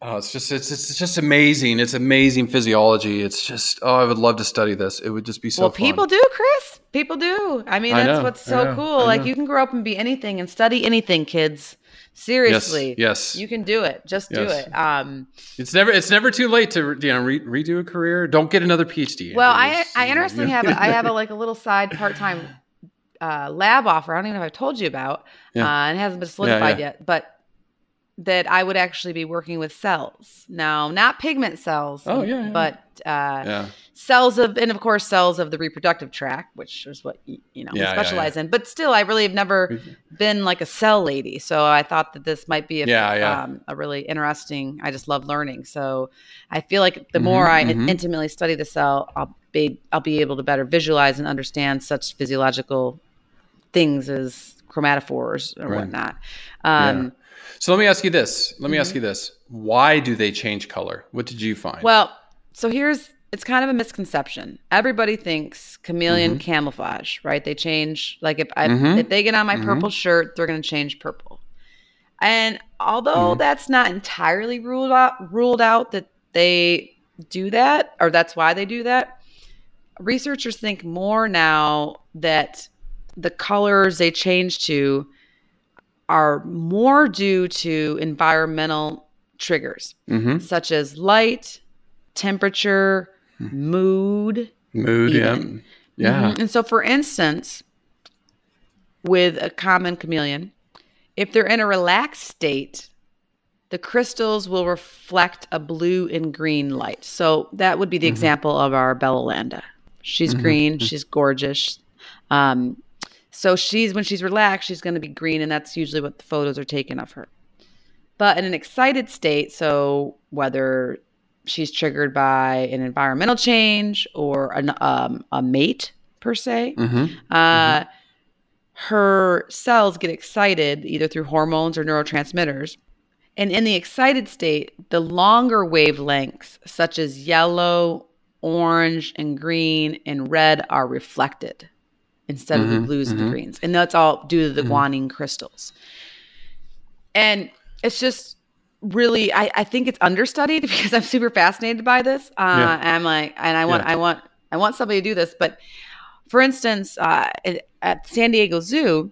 Oh, it's just it's it's just amazing. It's amazing physiology. It's just oh, I would love to study this. It would just be so. well, fun. people do, Chris. People do. I mean, I that's know, what's so know, cool. Like you can grow up and be anything and study anything, kids. Seriously. yes. You can do it. Just do it. Um It's never it's never too late to you know re- redo a career. Don't get another PhD. well. I I you know, interestingly have a, I have a like a little side part-time uh, lab offer. I don't even know if I've told you about. Yeah. Uh, and it hasn't been solidified yeah. yet, but that I would actually be working with cells. Now, not pigment cells. Oh, yeah, yeah. But uh yeah. cells of and of course cells of the reproductive tract which is what you know we Yeah, yeah, specialize in but still i really have never been like a cell lady so i thought that this might be a, Yeah, yeah. Um, a really interesting i just love learning so i feel like the Mhm, more i mhm. intimately study the cell i'll be i'll be able to better visualize and understand such physiological things as chromatophores or Right. whatnot um, So let me ask you this. Let me Mm-hmm. ask you this. Why do they change color? What did you find? Well, so here's it's kind of a misconception. Everybody thinks chameleon Mm-hmm. camouflage, right? They change like if I Mhm. if they get on my Mhm. purple shirt, they're going to change purple. And although Mm-hmm. that's not entirely ruled out ruled out that they do that or that's why they do that, researchers think more now that the colors they change to are more due to environmental triggers mm-hmm. such as light, temperature, mood. Mood. Yeah. even. Yeah. Mhm. And so, for instance, with a common chameleon, if they're in a relaxed state, the crystals will reflect a blue and green light. So that would be the Mm-hmm. example of our Belalanda. She's green. She's gorgeous. Um, so she's when she's relaxed, she's going to be green, and that's usually what the photos are taken of her. But in an excited state, so whether she's triggered by an environmental change or an, um, a mate per se, Mm-hmm. uh, her cells get excited either through hormones or neurotransmitters. And in the excited state, the longer wavelengths, such as yellow, orange, and green and red, are reflected instead of the Mhm, blues and the mhm. greens. And that's all due to the guanine crystals. And it's just really, I, I think it's understudied because I'm super fascinated by this. Uh, Yeah. And I'm like, and I want, Yeah. I want, I want somebody to do this. But for instance, uh, at- San Diego Zoo,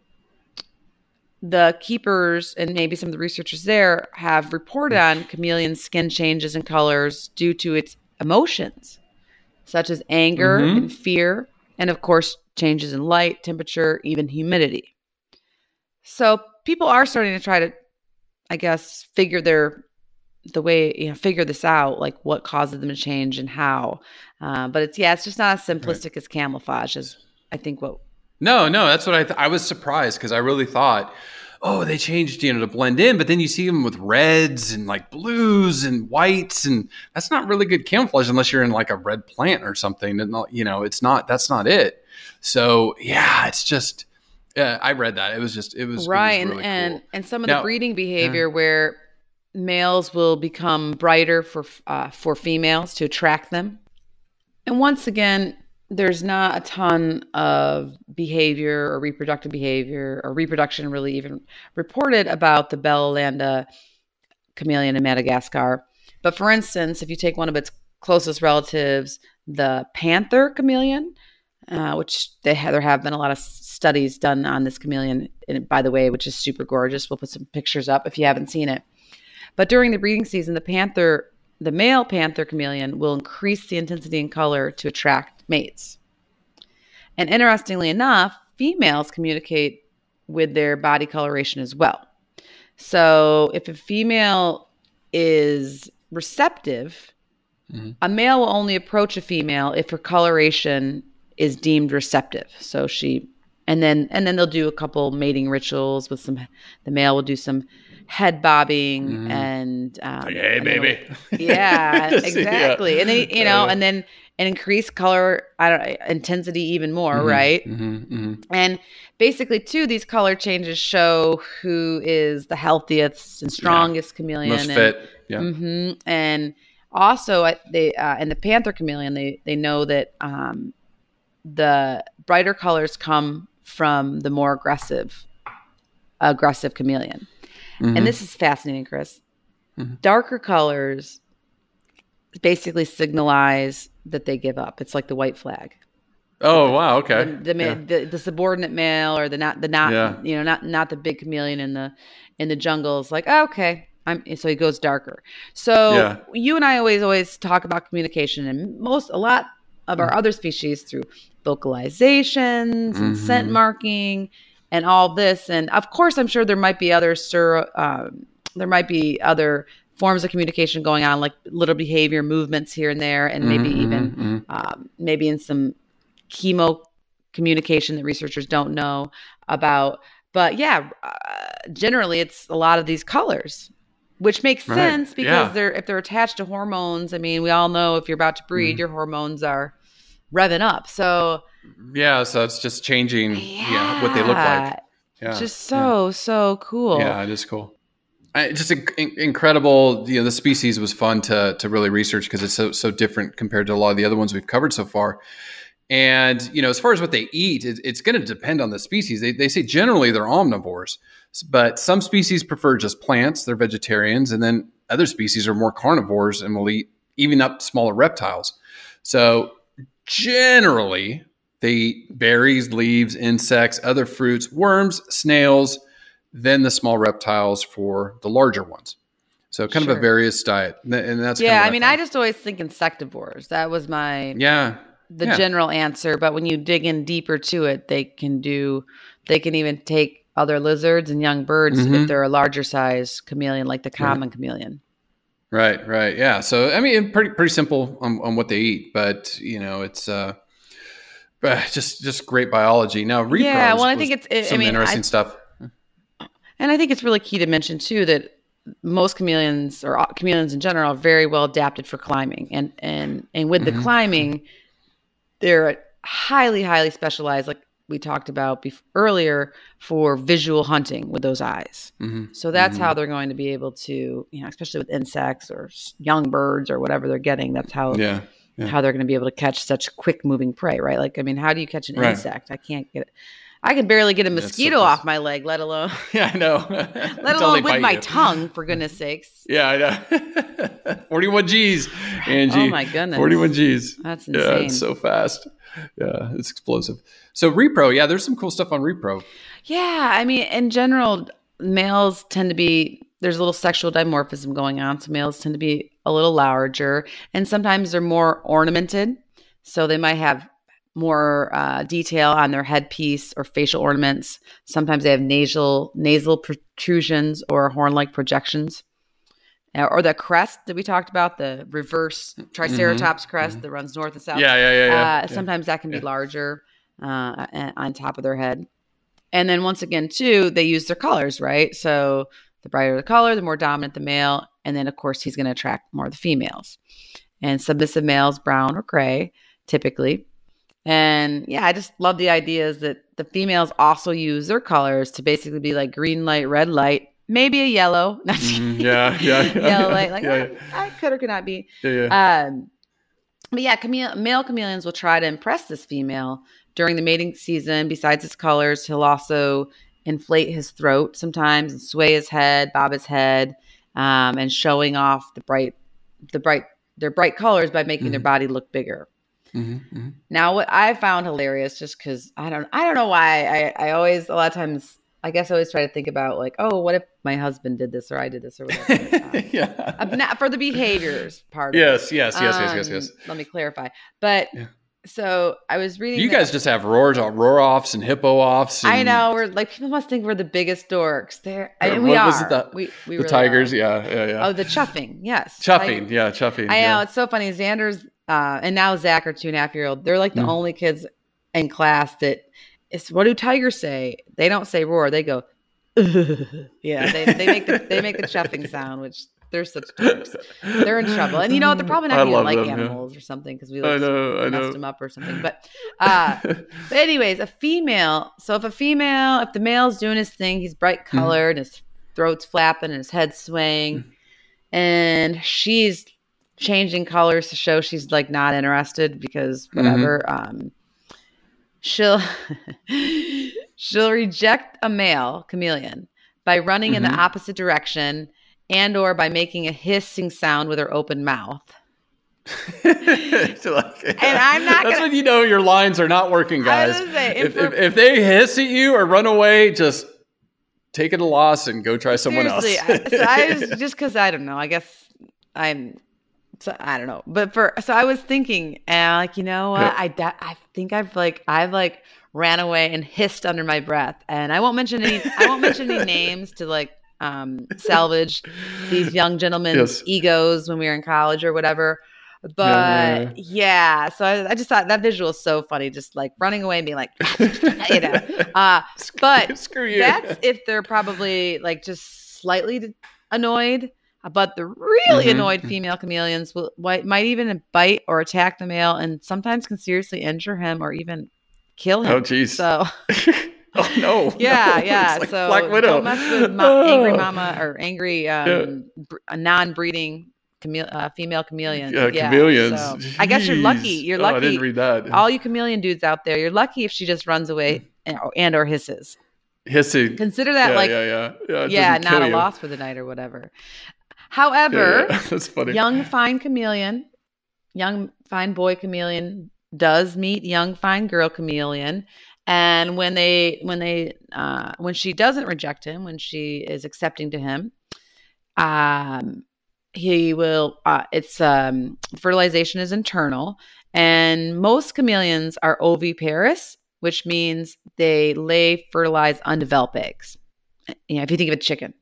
the keepers and maybe some of the researchers there have reported on chameleon skin changes and colors due to its emotions, such as anger Mhm. and fear, and of course, changes in light, temperature, even humidity. So people are starting to try to, I guess, figure their the way you know figure this out, like what causes them to change and how. Uh, but it's yeah, it's just not as simplistic as camouflage as I think what No, no, that's what I th- I was surprised because I really thought, oh, they changed you know to blend in, but then you see them with reds and like blues and whites, and that's not really good camouflage unless you're in like a red plant or something. And you know, it's not that's not it. So yeah, it's just yeah, I read that. It was just it was it right was and really and, cool. and some of Now- the breeding behavior where males will become brighter for uh, for females to attract them And once again, there's not a ton of behavior or reproductive behavior or reproduction really even reported about the Belalanda chameleon in Madagascar. But for instance, if you take one of its closest relatives, the panther chameleon, uh, which they there have been a lot of studies done on this chameleon, and by the way, which is super gorgeous. We'll put some pictures up if you haven't seen it. But during the breeding season, the panther, the male panther chameleon, will increase the intensity and color to attract mates. And interestingly enough, females communicate with their body coloration as well. So if a female is receptive, mm-hmm. a male will only approach a female if her coloration is deemed receptive. So she and then and then they'll do a couple mating rituals with some the male will do some head bobbing mm-hmm. and um, like, hey baby yeah exactly and then you know and then and increase color I don't intensity even more, mm-hmm, right? Mm-hmm, mm-hmm. And basically, too, these color changes show who is the healthiest and strongest yeah. chameleon, most and, fit, yeah. Mm-hmm, and also, they uh, in the panther chameleon, they they know that um, the brighter colors come from the more aggressive aggressive chameleon, and mm-hmm. this is fascinating, Chris. Mm-hmm. Darker colors basically signalize that they give up. It's like the white flag. Oh wow! Okay. The, the, yeah. the, the, subordinate male or the not the not yeah. you know not not the big chameleon in the in the jungle is like oh, okay. I'm so he goes darker. So yeah. you and I always always talk about communication and most a lot of our mm-hmm. other species through vocalizations mm-hmm. and scent marking and all this. And of course, I'm sure there might be other sur, um, there might be other forms of communication going on, like little behavior movements here and there, and maybe mm-hmm, even mm-hmm. Um, maybe in some chemo communication that researchers don't know about. But yeah, uh, generally it's a lot of these colors, which makes right. sense because yeah. they're if they're attached to hormones. I mean, we all know if you're about to breed, mm your hormones are revving up. So yeah, so it's just changing yeah, yeah what they look like. Yeah, just so so cool. Yeah, it is cool It's just incredible. You know, the species was fun to to really research because it's so so different compared to a lot of the other ones we've covered so far. And you know, as far as what they eat, it, it's going to depend on the species. They they say generally they're omnivores, but some species prefer just plants; they're vegetarians, and then other species are more carnivores and will eat even up smaller reptiles. So generally, they eat berries, leaves, insects, other fruits, worms, snails then the small reptiles for the larger ones. So kind sure. of a various diet, and that's yeah. I mean, I, I, just always think insectivores. That was my yeah the yeah. general answer. But when you dig in deeper to it, they can do. They can even take other lizards and young birds mm-hmm. if they're a larger size chameleon, like the common chameleon. Right, right, yeah. So I mean, pretty pretty simple on, on what they eat, but you know, it's uh, just just great biology. Now, yeah. Well, I think it's it, some I mean, interesting I, stuff. And I think it's really key to mention too that most chameleons or chameleons in general are very well adapted for climbing, and and and with mm-hmm. the climbing, they're highly highly specialized, like we talked about bef- earlier, for visual hunting with those eyes. Mm-hmm. So that's mm-hmm. how they're going to be able to, you know, especially with insects or young birds or whatever they're getting. That's how yeah. Yeah. how they're going to be able to catch such quick moving prey, right? Like, I mean, how do you catch an right. insect? I can't get it. I can barely get a mosquito off my leg, let alone. Yeah, I know. let alone with my you. tongue, for goodness sakes. Yeah, I know. 41 G's, Angie. Oh my goodness. 41 G's. That's insane. Yeah, it's so fast. Yeah, it's explosive. So repro, yeah, there's some cool stuff on repro. Yeah, I mean, in general, males tend to be there's a little sexual dimorphism going on. So males tend to be a little larger, and sometimes they're more ornamented. So they might have more uh, detail on their headpiece or facial ornaments. Sometimes they have nasal nasal protrusions or horn-like projections, uh, or the crest that we talked about, the reverse triceratops mm-hmm. crest mm-hmm. that runs north and south. Yeah, yeah, yeah. yeah. Uh, sometimes that can be larger uh, on top of their head. And then once again, too, they use their colors, right? So the brighter the color, the more dominant the male, and then of course he's going to attract more of the females. And submissive males, brown or gray, typically and yeah, I just love the ideas that the females also use their colors to basically be like green light, red light, maybe a yellow. Mm, yeah, yeah, yeah, yellow light. Like yeah, I, I, could or could not be. Yeah, yeah. Um, but yeah, chamele- male chameleons will try to impress this female during the mating season. Besides his colors, he'll also inflate his throat sometimes and sway his head, bob his head, um, and showing off the bright, the bright, their bright colors by making mm-hmm. their body look bigger. Mm-hmm, mm-hmm. Now, what I found hilarious, just because I don't, I don't know why I, I always a lot of times I guess I always try to think about like, oh, what if my husband did this or I did this or whatever. yeah. Not for the behaviors part. Yes, yes, yes, um, yes, yes, yes. Let me clarify. But yeah. So I was reading. You guys just have roars, roar offs and hippo offs. And... I know. We're like people must think we're the biggest dorks. There, I mean, we are. The, we, we the really tigers. Are. Yeah, yeah, yeah. Oh, the chuffing. Yes. Chuffing. Yeah, chuffing. I yeah. know. It's so funny. Xander's uh, and now Zach are two and a half year old. They're like the mm. only kids in class that. It's, what do tigers say? They don't say roar. They go yeah, they, they make the they make the chuffing sound, which they're such jerks. They're in trouble, and you know what? they're probably not even like them, animals yeah. or something because we like, I know, I messed know. them up or something. But uh, but anyways, a female. So if a female, if the male's doing his thing, he's bright mm-hmm. colored, mm. his throat's flapping, and his head's swaying, mm. and she's changing colors to show she's like not interested because mm-hmm. whatever. Mm-hmm. Um, she'll she'll reject a male chameleon by running mm-hmm. in the mm-hmm. opposite direction and or by making a hissing sound with her open mouth. like, and I'm not. That's gonna, when you know your lines are not working, guys. Say, if, if, if, they hiss at you or run away, just take it a loss and go try someone else. so I was just because I don't know. I guess I'm so I don't know, but for so I was thinking, and like you know, what? I I think I've like I've like ran away and hissed under my breath, and I won't mention any I won't mention any names to like um salvage these young gentlemen's yes. egos when we were in college or whatever. But yeah, yeah, so I, I, just thought that visual is so funny, just like running away and being like, you know. Uh, but Screw you. that's if they're probably like just slightly annoyed but the really mm-hmm. annoyed female chameleons will might even bite or attack the male, and sometimes can seriously injure him or even kill him. Oh, jeez. So. oh no! Yeah, no. yeah. Like so Black Widow. don't mess with ma- angry mama or angry um, yeah. br- non-breeding chamele- uh, female chameleons. Yeah, yeah, chameleons. So I guess you're lucky. You're lucky. Oh, I didn't read that. All you chameleon dudes out there, you're lucky if she just runs away and, and or hisses. Hissing. Consider that yeah, like yeah, yeah, yeah, yeah not a you. loss for the night or whatever. However, yeah, that's funny. Young fine chameleon, young fine boy chameleon does meet young fine girl chameleon, and when they when they uh, when she doesn't reject him, when she is accepting to him, um, he will. Uh, it's um, fertilization is internal, and most chameleons are oviparous, which means they lay fertilized undeveloped eggs. You know, if you think of a chicken.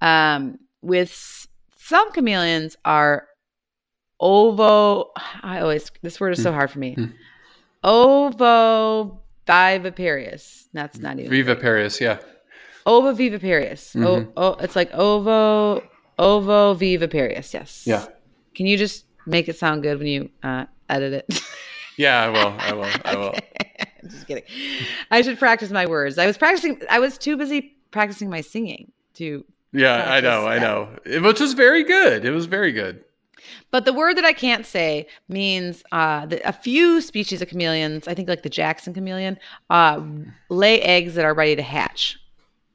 Um, with some chameleons are ovo I always this word is so hmm. hard for me. Mm. Ovoviviparious. That's not even Viviparious, yeah. Ovoviviparious. Mm-hmm. Oh, oh, it's like ovo ovoviviparious. Yes. Yeah. Can you just make it sound good when you uh, edit it? yeah, I will. I will. I will. I'm just kidding. I should practice my words. I was practicing. I was too busy practicing my singing to yeah, I know, I know. It, Which was very good. It was very good. But the word that I can't say means uh, that a few species of chameleons, I think like the Jackson chameleon, uh, lay eggs that are ready to hatch.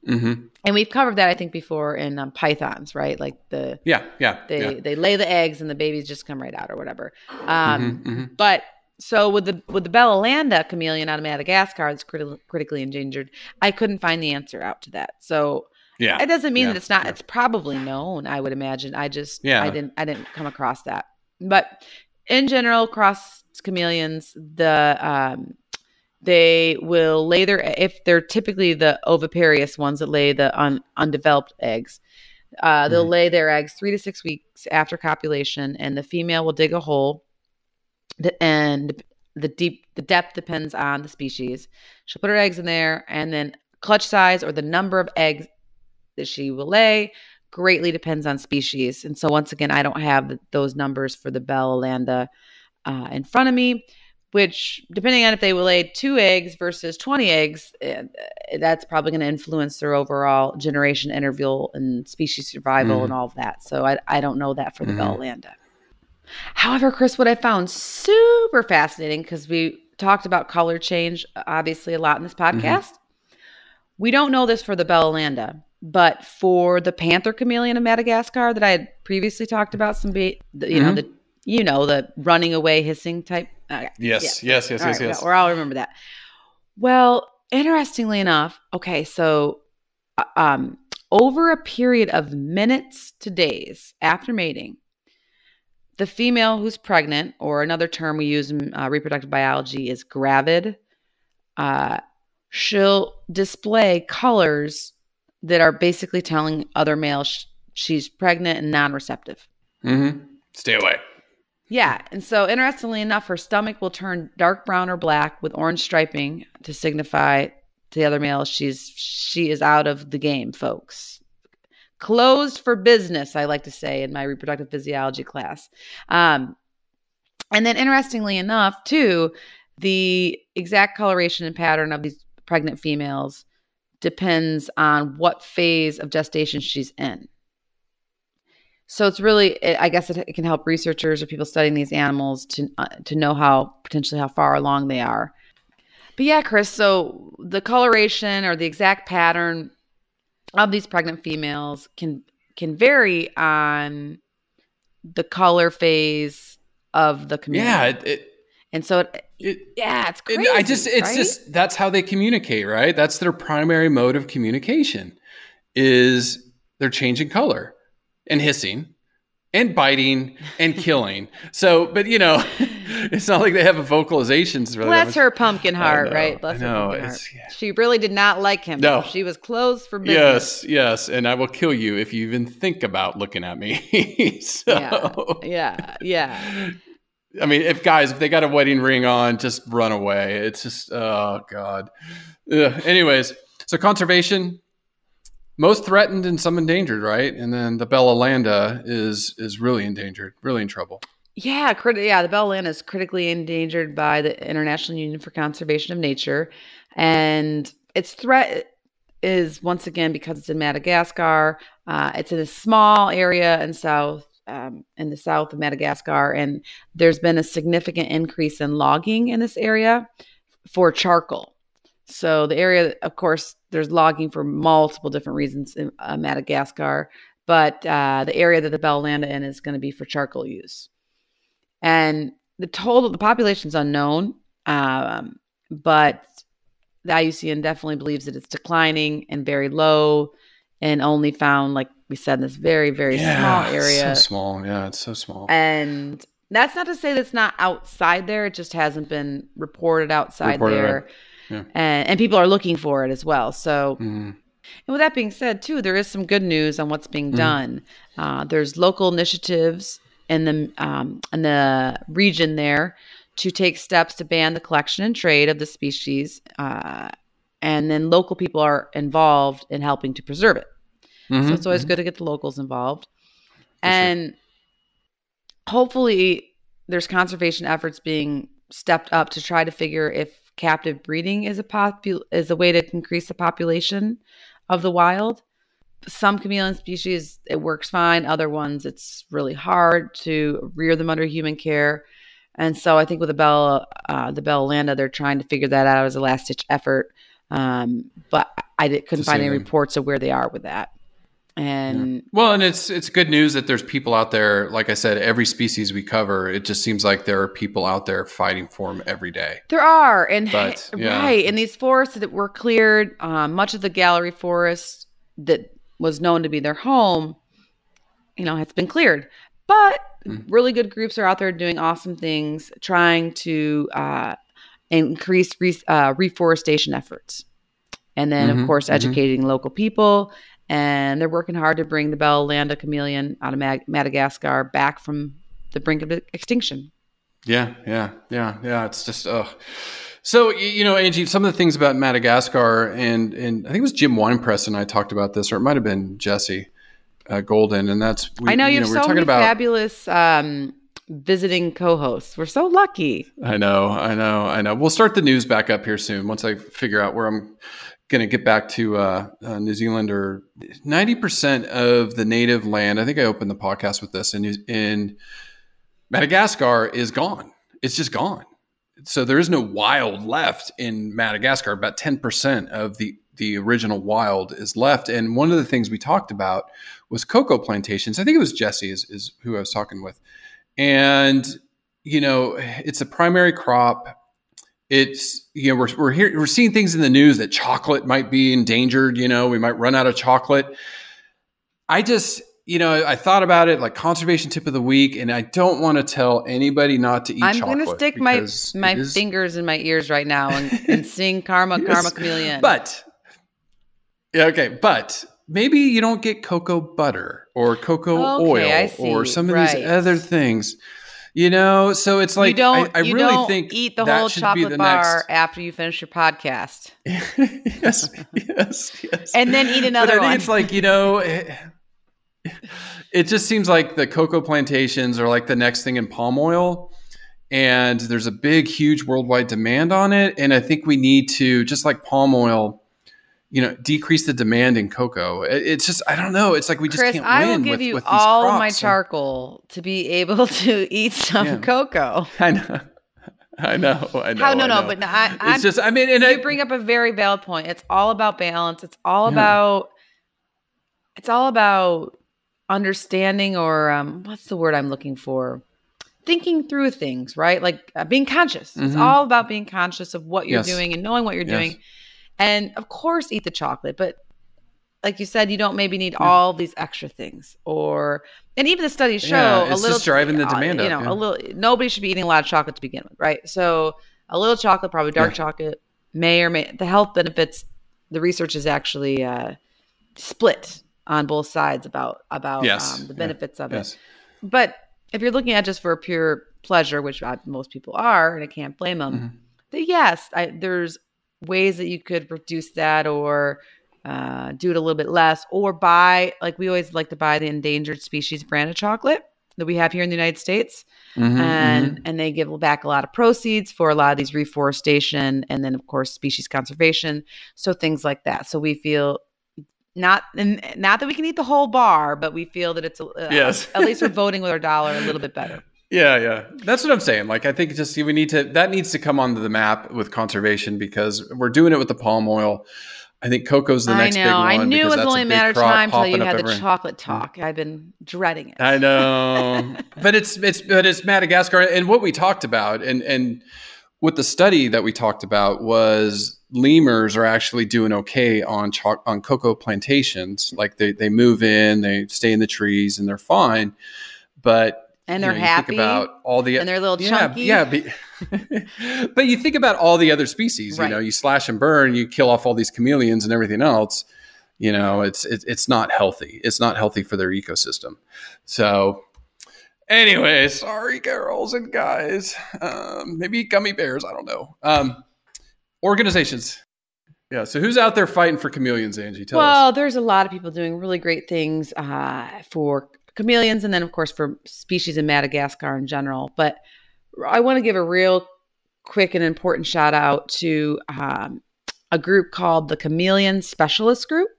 Mm-hmm. And we've covered that, I think, before in um, pythons, right? Like the yeah, yeah, they yeah. they lay the eggs and the babies just come right out or whatever. Um, mm-hmm, mm-hmm. But so with the with the Belalanda chameleon out of Madagascar that's criti- critically endangered, I couldn't find the answer out to that. So yeah. It doesn't mean yeah. that it's not yeah. it's probably known, I would imagine. I just yeah. I didn't I didn't come across that. But in general, across chameleons, the um they will lay their if they're typically the oviparous ones that lay the un, undeveloped eggs. Uh, they'll mm lay their eggs three to six weeks after copulation, and the female will dig a hole, The, and the deep the depth depends on the species. She'll put her eggs in there, and then clutch size or the number of eggs that she will lay greatly depends on species. And so, once again, I don't have those numbers for the Belalanda uh, in front of me, which, depending on if they will lay two eggs versus 20 eggs, uh, that's probably going to influence their overall generation interval and species survival mm. and all of that. So, I, I don't know that for the mm. Belalanda. However, Chris, what I found super fascinating because we talked about color change obviously a lot in this podcast. Mm-hmm. We don't know this for the Belalanda, but for the panther chameleon of Madagascar that I had previously talked about, some be, you mm-hmm. know the you know the running away hissing type. Okay. Yes, yeah. yes, yes, yes, right, yes. Or I'll remember that. Well, interestingly enough, okay, so uh, um, over a period of minutes to days after mating, the female who's pregnant, or another term we use in uh, reproductive biology is gravid, uh, she'll display colors that are basically telling other males sh- she's pregnant and non receptive. Mm-hmm. Stay away. Yeah. And so, interestingly enough, her stomach will turn dark brown or black with orange striping to signify to the other males she's she is out of the game, folks. Closed for business, I like to say in my reproductive physiology class. Um, and then, interestingly enough, too, the exact coloration and pattern of these pregnant females depends on what phase of gestation she's in. So it's really, I guess it, can help researchers or people studying these animals to uh, to know how potentially how far along they are. But yeah, Chris. So the coloration or the exact pattern of these pregnant females can can vary on the color phase of the community. Yeah, it, it, and so it, it, yeah, it's crazy. I just it's right? just that's how they communicate, right? That's their primary mode of communication is they're changing color and hissing and biting and killing. so, but you know, it's not like they have vocalizations. Really Bless her pumpkin heart, right? Bless know, her heart. Yeah. She really did not like him. No, she was closed for business. Yes, yes, and I will kill you if you even think about looking at me. so, yeah, yeah, yeah. I mean, if guys, if they got a wedding ring on, just run away. It's just, oh god. Ugh. Anyways, so conservation, most threatened and some endangered, right? And then the Belalanda is is really endangered, really in trouble. Yeah, crit- yeah, the Belalanda is critically endangered by the International Union for Conservation of Nature, and its threat is once again because it's in Madagascar. Uh, it's in a small area in South um, in the south of Madagascar, and there's been a significant increase in logging in this area for charcoal. So the area, of course, there's logging for multiple different reasons in uh, Madagascar, but uh, the area that the Belalanda in is going to be for charcoal use. And the total, the population is unknown, um, but the IUCN definitely believes that it's declining and very low, and only found like we said in this very very yeah, small area. so small, yeah, it's so small. And that's not to say that's not outside there. It just hasn't been reported outside reported there, yeah. and, and people are looking for it as well. So. Mm-hmm. And with that being said, too, there is some good news on what's being mm done. Uh, there's local initiatives in the um, in the region there to take steps to ban the collection and trade of the species, uh, and then local people are involved in helping to preserve it. Mm-hmm, so it's always mm-hmm. good to get the locals involved. For and sure. hopefully there's conservation efforts being stepped up to try to figure if captive breeding is a popu- is a way to increase the population of the wild. Some chameleon species it works fine, other ones it's really hard to rear them under human care. And so I think with the Bell uh, the Belalanda, they're trying to figure that out as a last ditch effort. Um, but I did, couldn't find any reports of where they are with that. And yeah. well, and it's it's good news that there's people out there. Like I said, every species we cover, it just seems like there are people out there fighting for them every day. There are, and but, yeah. right, in these forests that were cleared, um, much of the gallery forest that was known to be their home, you know, has been cleared. But mm. really good groups are out there doing awesome things, trying to uh, increase re- uh, reforestation efforts, and then mm-hmm, of course mm-hmm. educating mm-hmm. local people and they're working hard to bring the Belalanda chameleon out of Mag- Madagascar back from the brink of extinction. Yeah, yeah, yeah, yeah. It's just oh. So you know, Angie, some of the things about Madagascar, and and I think it was Jim Winepress and I talked about this, or it might have been Jesse uh, Golden, and that's we, I know you, you have so many about, fabulous um, visiting co-hosts. We're so lucky. I know, I know, I know. We'll start the news back up here soon once I figure out where I'm going to get back to uh, uh, New Zealand or 90% of the native land. I think I opened the podcast with this in, in Madagascar is gone. It's just gone. So there is no wild left in Madagascar. About 10% of the, the original wild is left. And one of the things we talked about was cocoa plantations. I think it was Jesse is, is who I was talking with. And, you know, it's a primary crop. It's, you know, we're, we're here, we're seeing things in the news that chocolate might be endangered. You know, we might run out of chocolate. I just, you know, I thought about it like conservation tip of the week, and I don't want to tell anybody not to eat chocolate. I'm going to stick my my is- fingers in my ears right now and, and sing "Karma, Yes. Karma Chameleon." But yeah, okay, but maybe you don't get cocoa butter or cocoa Okay, oil or some of Right. these other things. You know, so it's like you don't, I, I you really don't think eat the whole chocolate the bar next. after you finish your podcast, yes, yes, yes. and then eat But another I think one. it's like you know, it, it just seems like the cocoa plantations are like the next thing in palm oil, and there's a big, huge worldwide demand on it. And I think we need to just like palm oil, you know, decrease the demand in cocoa. It's just I don't know. It's like we just Chris, can't I will give with, you with all of my charcoal to be able to eat some Yeah. cocoa. I know. I know. I know. How? No, I no, know. but I, I'm, it's just. I mean, and I, you bring up a very valid point. It's all about balance. It's all Yeah. about it's all about understanding or um, what's the word I'm looking for? Thinking through things, right? Like uh, being conscious. It's Mhm. all about being conscious of what you're Yes. doing and knowing what you're Yes. doing. And of course, eat the chocolate, but like you said, you don't maybe need all these extra things. Or and even the studies show Yeah, a little just driving the uh, demand You up, know, yeah. a little. Nobody should be eating a lot of chocolate to begin with, right? So a little chocolate, probably dark Yeah. chocolate, may or may the health benefits. The research is actually uh, split on both sides about about Yes. um, the benefits of yes. it. But if you're looking at just for pure pleasure, which uh, most people are, and I can't blame them, Mhm. then yes, I, there's ways that you could reduce that or uh, do it a little bit less, or buy like we always like to buy the endangered species brand of chocolate that we have here in the United States, Mhm, and mhm. and they give back a lot of proceeds for a lot of these reforestation and then of course species conservation, so things like that. So we feel. Not and not that we can eat the whole bar, but we feel that it's a, uh, Yes. at least we're voting with our dollar a little bit better. Yeah, yeah. That's what I'm saying. Like I think just we need to that needs to come onto the map with conservation because we're doing it with the palm oil. I think cocoa's the I next know. big one. I know. I knew it was only a matter of time till you had the chocolate talk. I've been dreading it. I know, but it's it's but it's Madagascar, and what we talked about, and and what the study that we talked about was lemurs are actually doing okay on cho- on cocoa plantations. Like they they move in, they stay in the trees, and they're fine. But And they're know, you happy, about all the and they're a little yeah, chunky. Yeah, but, but you think about all the other species. Right. You know, you slash and burn, you kill off all these chameleons and everything else. You know, it's it, it's not healthy. It's not healthy for their ecosystem. So, anyway, sorry, girls and guys. Um, maybe gummy bears. I don't know. Um, organizations. Yeah. So, who's out there fighting for chameleons, Angie? Tell well, us. there's a lot of people doing really great things uh, for chameleons, and then of course for species in Madagascar in general. But I want to give a real quick and important shout out to um, a group called the Chameleon Specialist Group.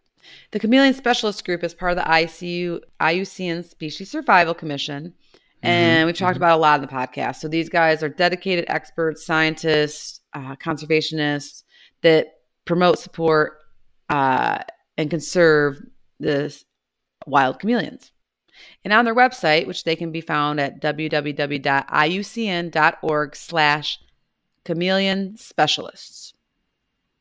The Chameleon Specialist Group is part of the ICU IUCN Species Survival Commission. And we've talked about a lot in the podcast. So these guys are dedicated experts, scientists, uh, conservationists that promote, support, uh, and conserve the wild chameleons. And on their website, which they can be found at www.iucn.org slash chameleon specialists.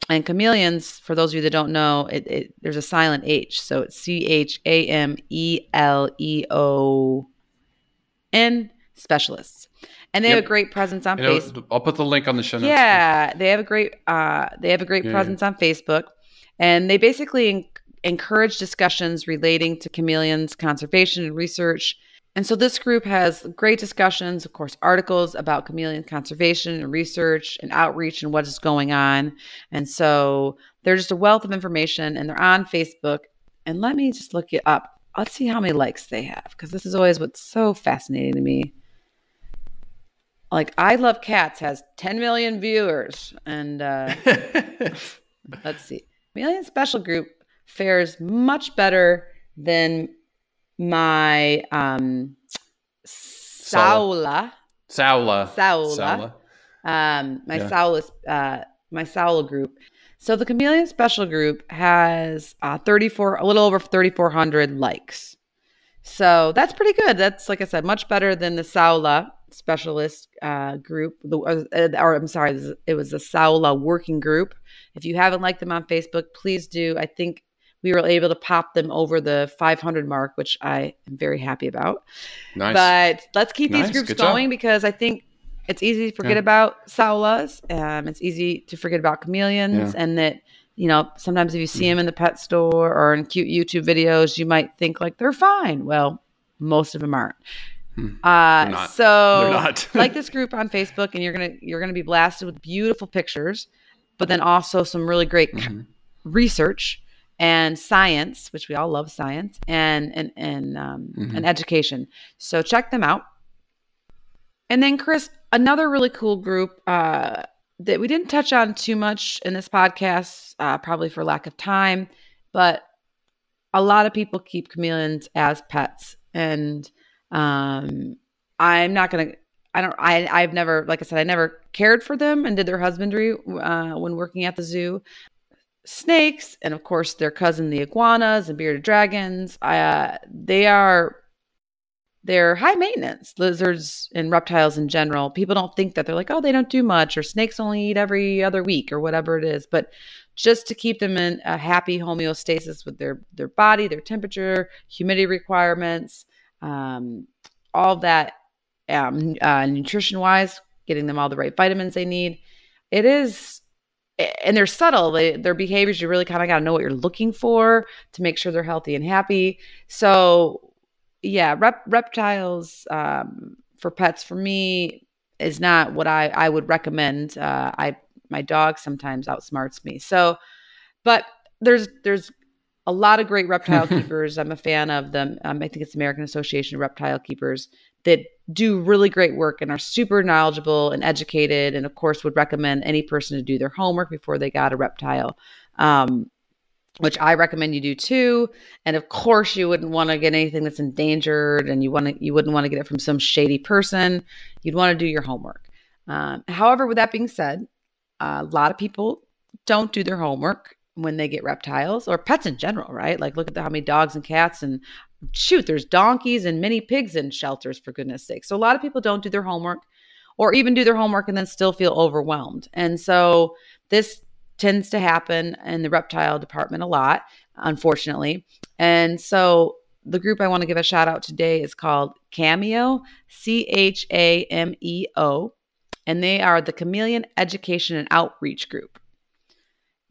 And chameleons, for those of you that don't know, it, it there's a silent H. So it's C H A M E L E O N specialists. And they have a great presence on Facebook. I'll put the link on the show notes. Yeah, they have a great uh, they have a great Yeah. presence on Facebook, and they basically encourage discussions relating to chameleons conservation and research. And so this group has great discussions, of course, articles about chameleon conservation and research and outreach and what is going on. And so they're just a wealth of information, and they're on Facebook. And let me just look it up. Let's see how many likes they have, because this is always what's so fascinating to me like I Love Cats has 10 million viewers, and uh, let's see, Chameleon Special Group fares much better than my um, Saola. Saola. Saola. Saola. Um, my Yeah. Saola, uh, my Saola group. So the Chameleon Special Group has uh, 34, a little over 3,400 likes. So that's pretty good. That's like I said, much better than the Saola Specialist uh, group. The, uh, or I'm sorry, it was the Saola Working Group. If you haven't liked them on Facebook, please do. I think we were able to pop them over the 500 mark, which I am very happy about. Nice. But let's keep Nice. these groups Good job. going because I think it's easy to forget Yeah. about Saolas. Um, it's easy to forget about chameleons, Yeah. and that you know sometimes if you see them in the pet store or in cute YouTube videos, you might think like they're fine. Well, most of them aren't. Hmm. Uh. So like this group on Facebook, and you're gonna you're gonna be blasted with beautiful pictures, but then also some really great Mhm. research and science, which we all love science, and and and um, Mhm. and education. So check them out. And then Chris, another really cool group uh, that we didn't touch on too much in this podcast, uh, probably for lack of time, but a lot of people keep chameleons as pets, and um, I'm not gonna. I don't. I I've never, like I said, I never cared for them and did their husbandry uh, when working at the zoo. Snakes, and of course their cousin, the iguanas and bearded dragons. Uh, they are they're high maintenance lizards and reptiles in general. People don't think that they're like, oh, they don't do much, or snakes only eat every other week, or whatever it is. But just to keep them in a happy homeostasis with their their body, their temperature, humidity requirements, um, all that um, uh, nutrition wise, getting them all the right vitamins they need. It is, and they're subtle. They, their behaviors, you really kind of got to know what you're looking for to make sure they're healthy and happy. So, yeah, rep, reptiles um, for pets for me is not what I, I would recommend. Uh, I my dog sometimes outsmarts me. So, but there's there's a lot of great reptile keepers. I'm a fan of them. Um, I think it's American Association of Reptile Keepers that do really great work and are super knowledgeable and educated, and of course would recommend any person to do their homework before they got a reptile. Um, which I recommend you do too. And of course, you wouldn't want to get anything that's endangered, and you want to you wouldn't want to get it from some shady person. You'd want to do your homework. Um, however, with that being said, a lot of people don't do their homework when they get reptiles or pets in general, right? Like, look at the, how many dogs and cats and shoot, there's donkeys and mini pigs in shelters, for goodness sake. So, a lot of people don't do their homework or even do their homework and then still feel overwhelmed. And so, this tends to happen in the reptile department a lot, unfortunately. And so, the group I want to give a shout out today is called CHAMEO, C H A M E O, and they are the Chameleon Education and Outreach Group.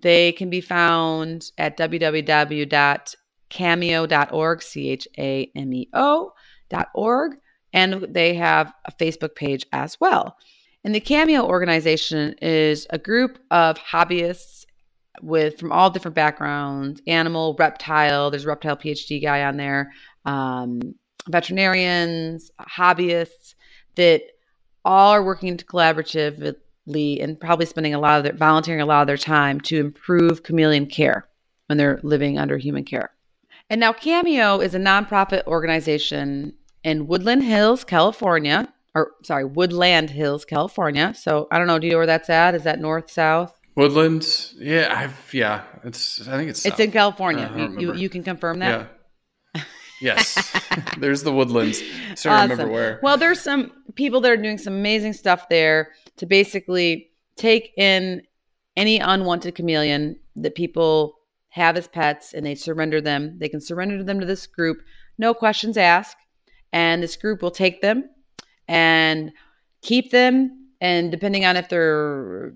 They can be found at www.chameo.org, C H A M E O.org, and they have a Facebook page as well. And the CHAMEO organization is a group of hobbyists with from all different backgrounds animal, reptile, there's a reptile PhD guy on there, um, veterinarians, hobbyists that all are working collaboratively and probably spending a lot of their volunteering a lot of their time to improve chameleon care when they're living under human care. And now CHAMEO is a nonprofit organization in Woodland Hills, California, or sorry, Woodland Hills, California. So I don't know, do you know where that's at? Is that north, south? Woodlands. Yeah, I've yeah. It's I think it's It's south. in California. You, you, you can confirm that? Yeah. yes. There's the woodlands. So I remember where. Well, there's some people that are doing some amazing stuff there to basically take in any unwanted chameleon that people have as pets and they surrender them. They can surrender them to this group, no questions asked. And this group will take them and keep them. And depending on if they're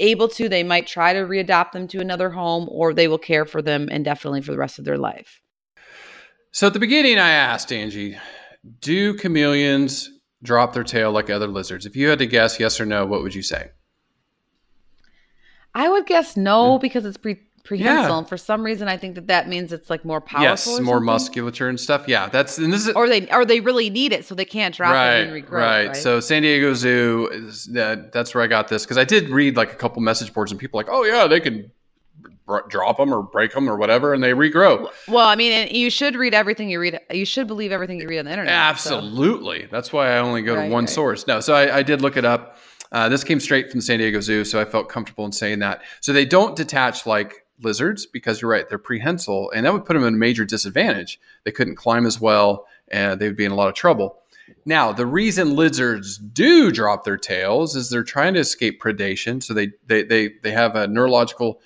able to, they might try to readopt them to another home or they will care for them indefinitely for the rest of their life. So at the beginning, I asked Angie, "Do chameleons drop their tail like other lizards?" If you had to guess, yes or no, what would you say? I would guess no hmm. because it's pre prehensile, Yeah. and for some reason, I think that that means it's like more powerful. yes, or more musculature and stuff. Yeah, that's and this is or they or they really need it, so they can't drop right, it and regrow. right. Right. So San Diego Zoo, is, that that's where I got this because I did read like a couple message boards and people like, "Oh yeah, they can drop them or break them or whatever, and they regrow. Well, I mean, you should read everything you read. You should believe everything you read on the internet. Absolutely, so. that's why I only go right, to one right. source. No, so I, I, did look it up. Uh, this came straight from the San Diego Zoo, so I felt comfortable in saying that. So they don't detach like lizards because you're right, they're prehensile, and that would put them in a major disadvantage. They couldn't climb as well, and they would be in a lot of trouble. Now, the reason lizards do drop their tails is they're trying to escape predation. So they they they, they have a neurological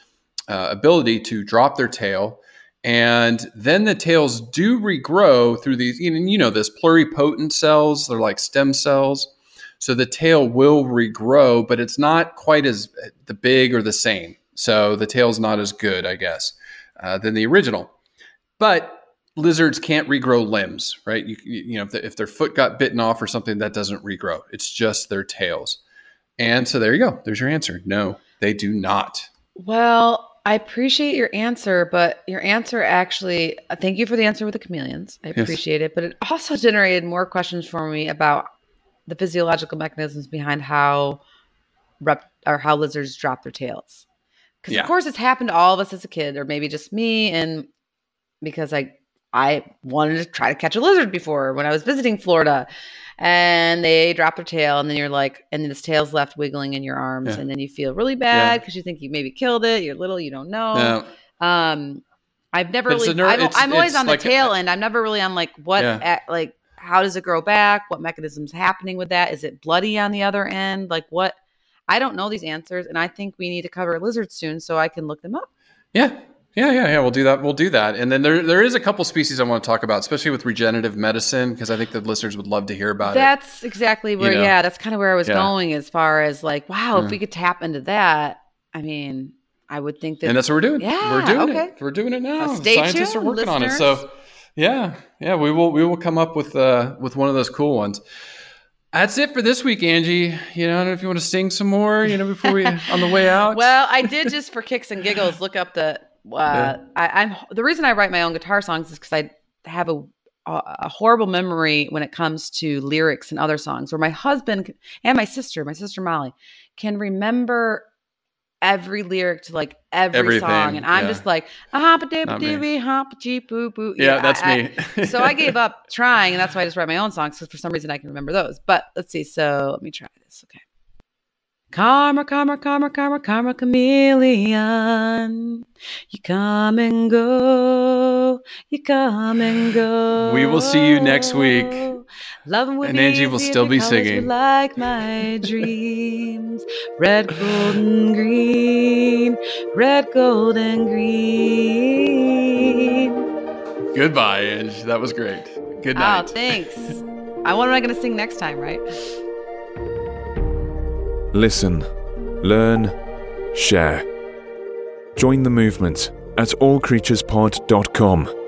uh, ability to drop their tail, and then the tails do regrow through these. You know, this pluripotent cells. They're like stem cells. So the tail will regrow, but it's not quite as the big or the same. So the tail's not as good, I guess, uh, than the original. But lizards can't regrow limbs, right? You, you know, if, the, if, their foot got bitten off or something, that doesn't regrow. It's just their tails. And so there you go. There's your answer. No, they do not. Well, I appreciate your answer, but your answer actually, uh, thank you for the answer with the chameleons. I appreciate yes. it. But it also generated more questions for me about the physiological mechanisms behind how rep or how lizards drop their tails. Because yeah. of course it's happened to all of us as a kid, or maybe just me, and because I I wanted to try to catch a lizard before when I was visiting Florida. And they drop their tail, and then you're like, and then this tail's left wiggling in your arms, yeah. and then you feel really bad because yeah. you think you maybe killed it. You're little, you don't know. Yeah. Um, I've never really. Ner- I'm, I'm, always on the like tail a, end. I'm never really on like what, at, like how does it grow back? What mechanisms happening with that? Is it bloody on the other end? Like what? I don't know these answers, and I think we need to cover lizards soon so I can look them up. Yeah, yeah, yeah, yeah. We'll do that. We'll do that. And then there, there is a couple species I want to talk about, especially with regenerative medicine, because I think the listeners would love to hear about that's it. That's exactly where, you know? yeah, that's kind of where I was yeah. going as far as like, wow, yeah. if we could tap into that, I mean, I would think that. And that's what we're doing. Yeah, we're doing okay. it. We're doing it now. Scientists tuned, are working listeners. on it. So, yeah, yeah, we will, we will come up with, uh, with one of those cool ones. That's it for this week, Angie. You know, I don't know if you want to sing some more, you know, before we on the way out. well, I did just for kicks and giggles look up the uh, I, am the reason I write my own guitar songs is because I have a, a horrible memory when it comes to lyrics and other songs. Where my husband and my sister, my sister Molly, can remember every lyric to like every Everything, song, and I'm yeah. just like a hop a dip dibby hop a cheep boo boo. Yeah, that's I, me. so I gave up trying, and that's why I just write my own songs because for some reason I can remember those. But let's see. So let me try this. Okay. Karma, karma, karma, karma, karma chameleon. You come and go. You come and go. We will see you next week. Loving and Angie will still be singing. Like my dreams. Red, gold, and green. Red, gold, and green. Goodbye, Angie. That was great. Good ah, night. Oh, thanks. I wonder what I'm going to sing next time, right? Listen, learn, share. Join the movement at allcreaturespod.com.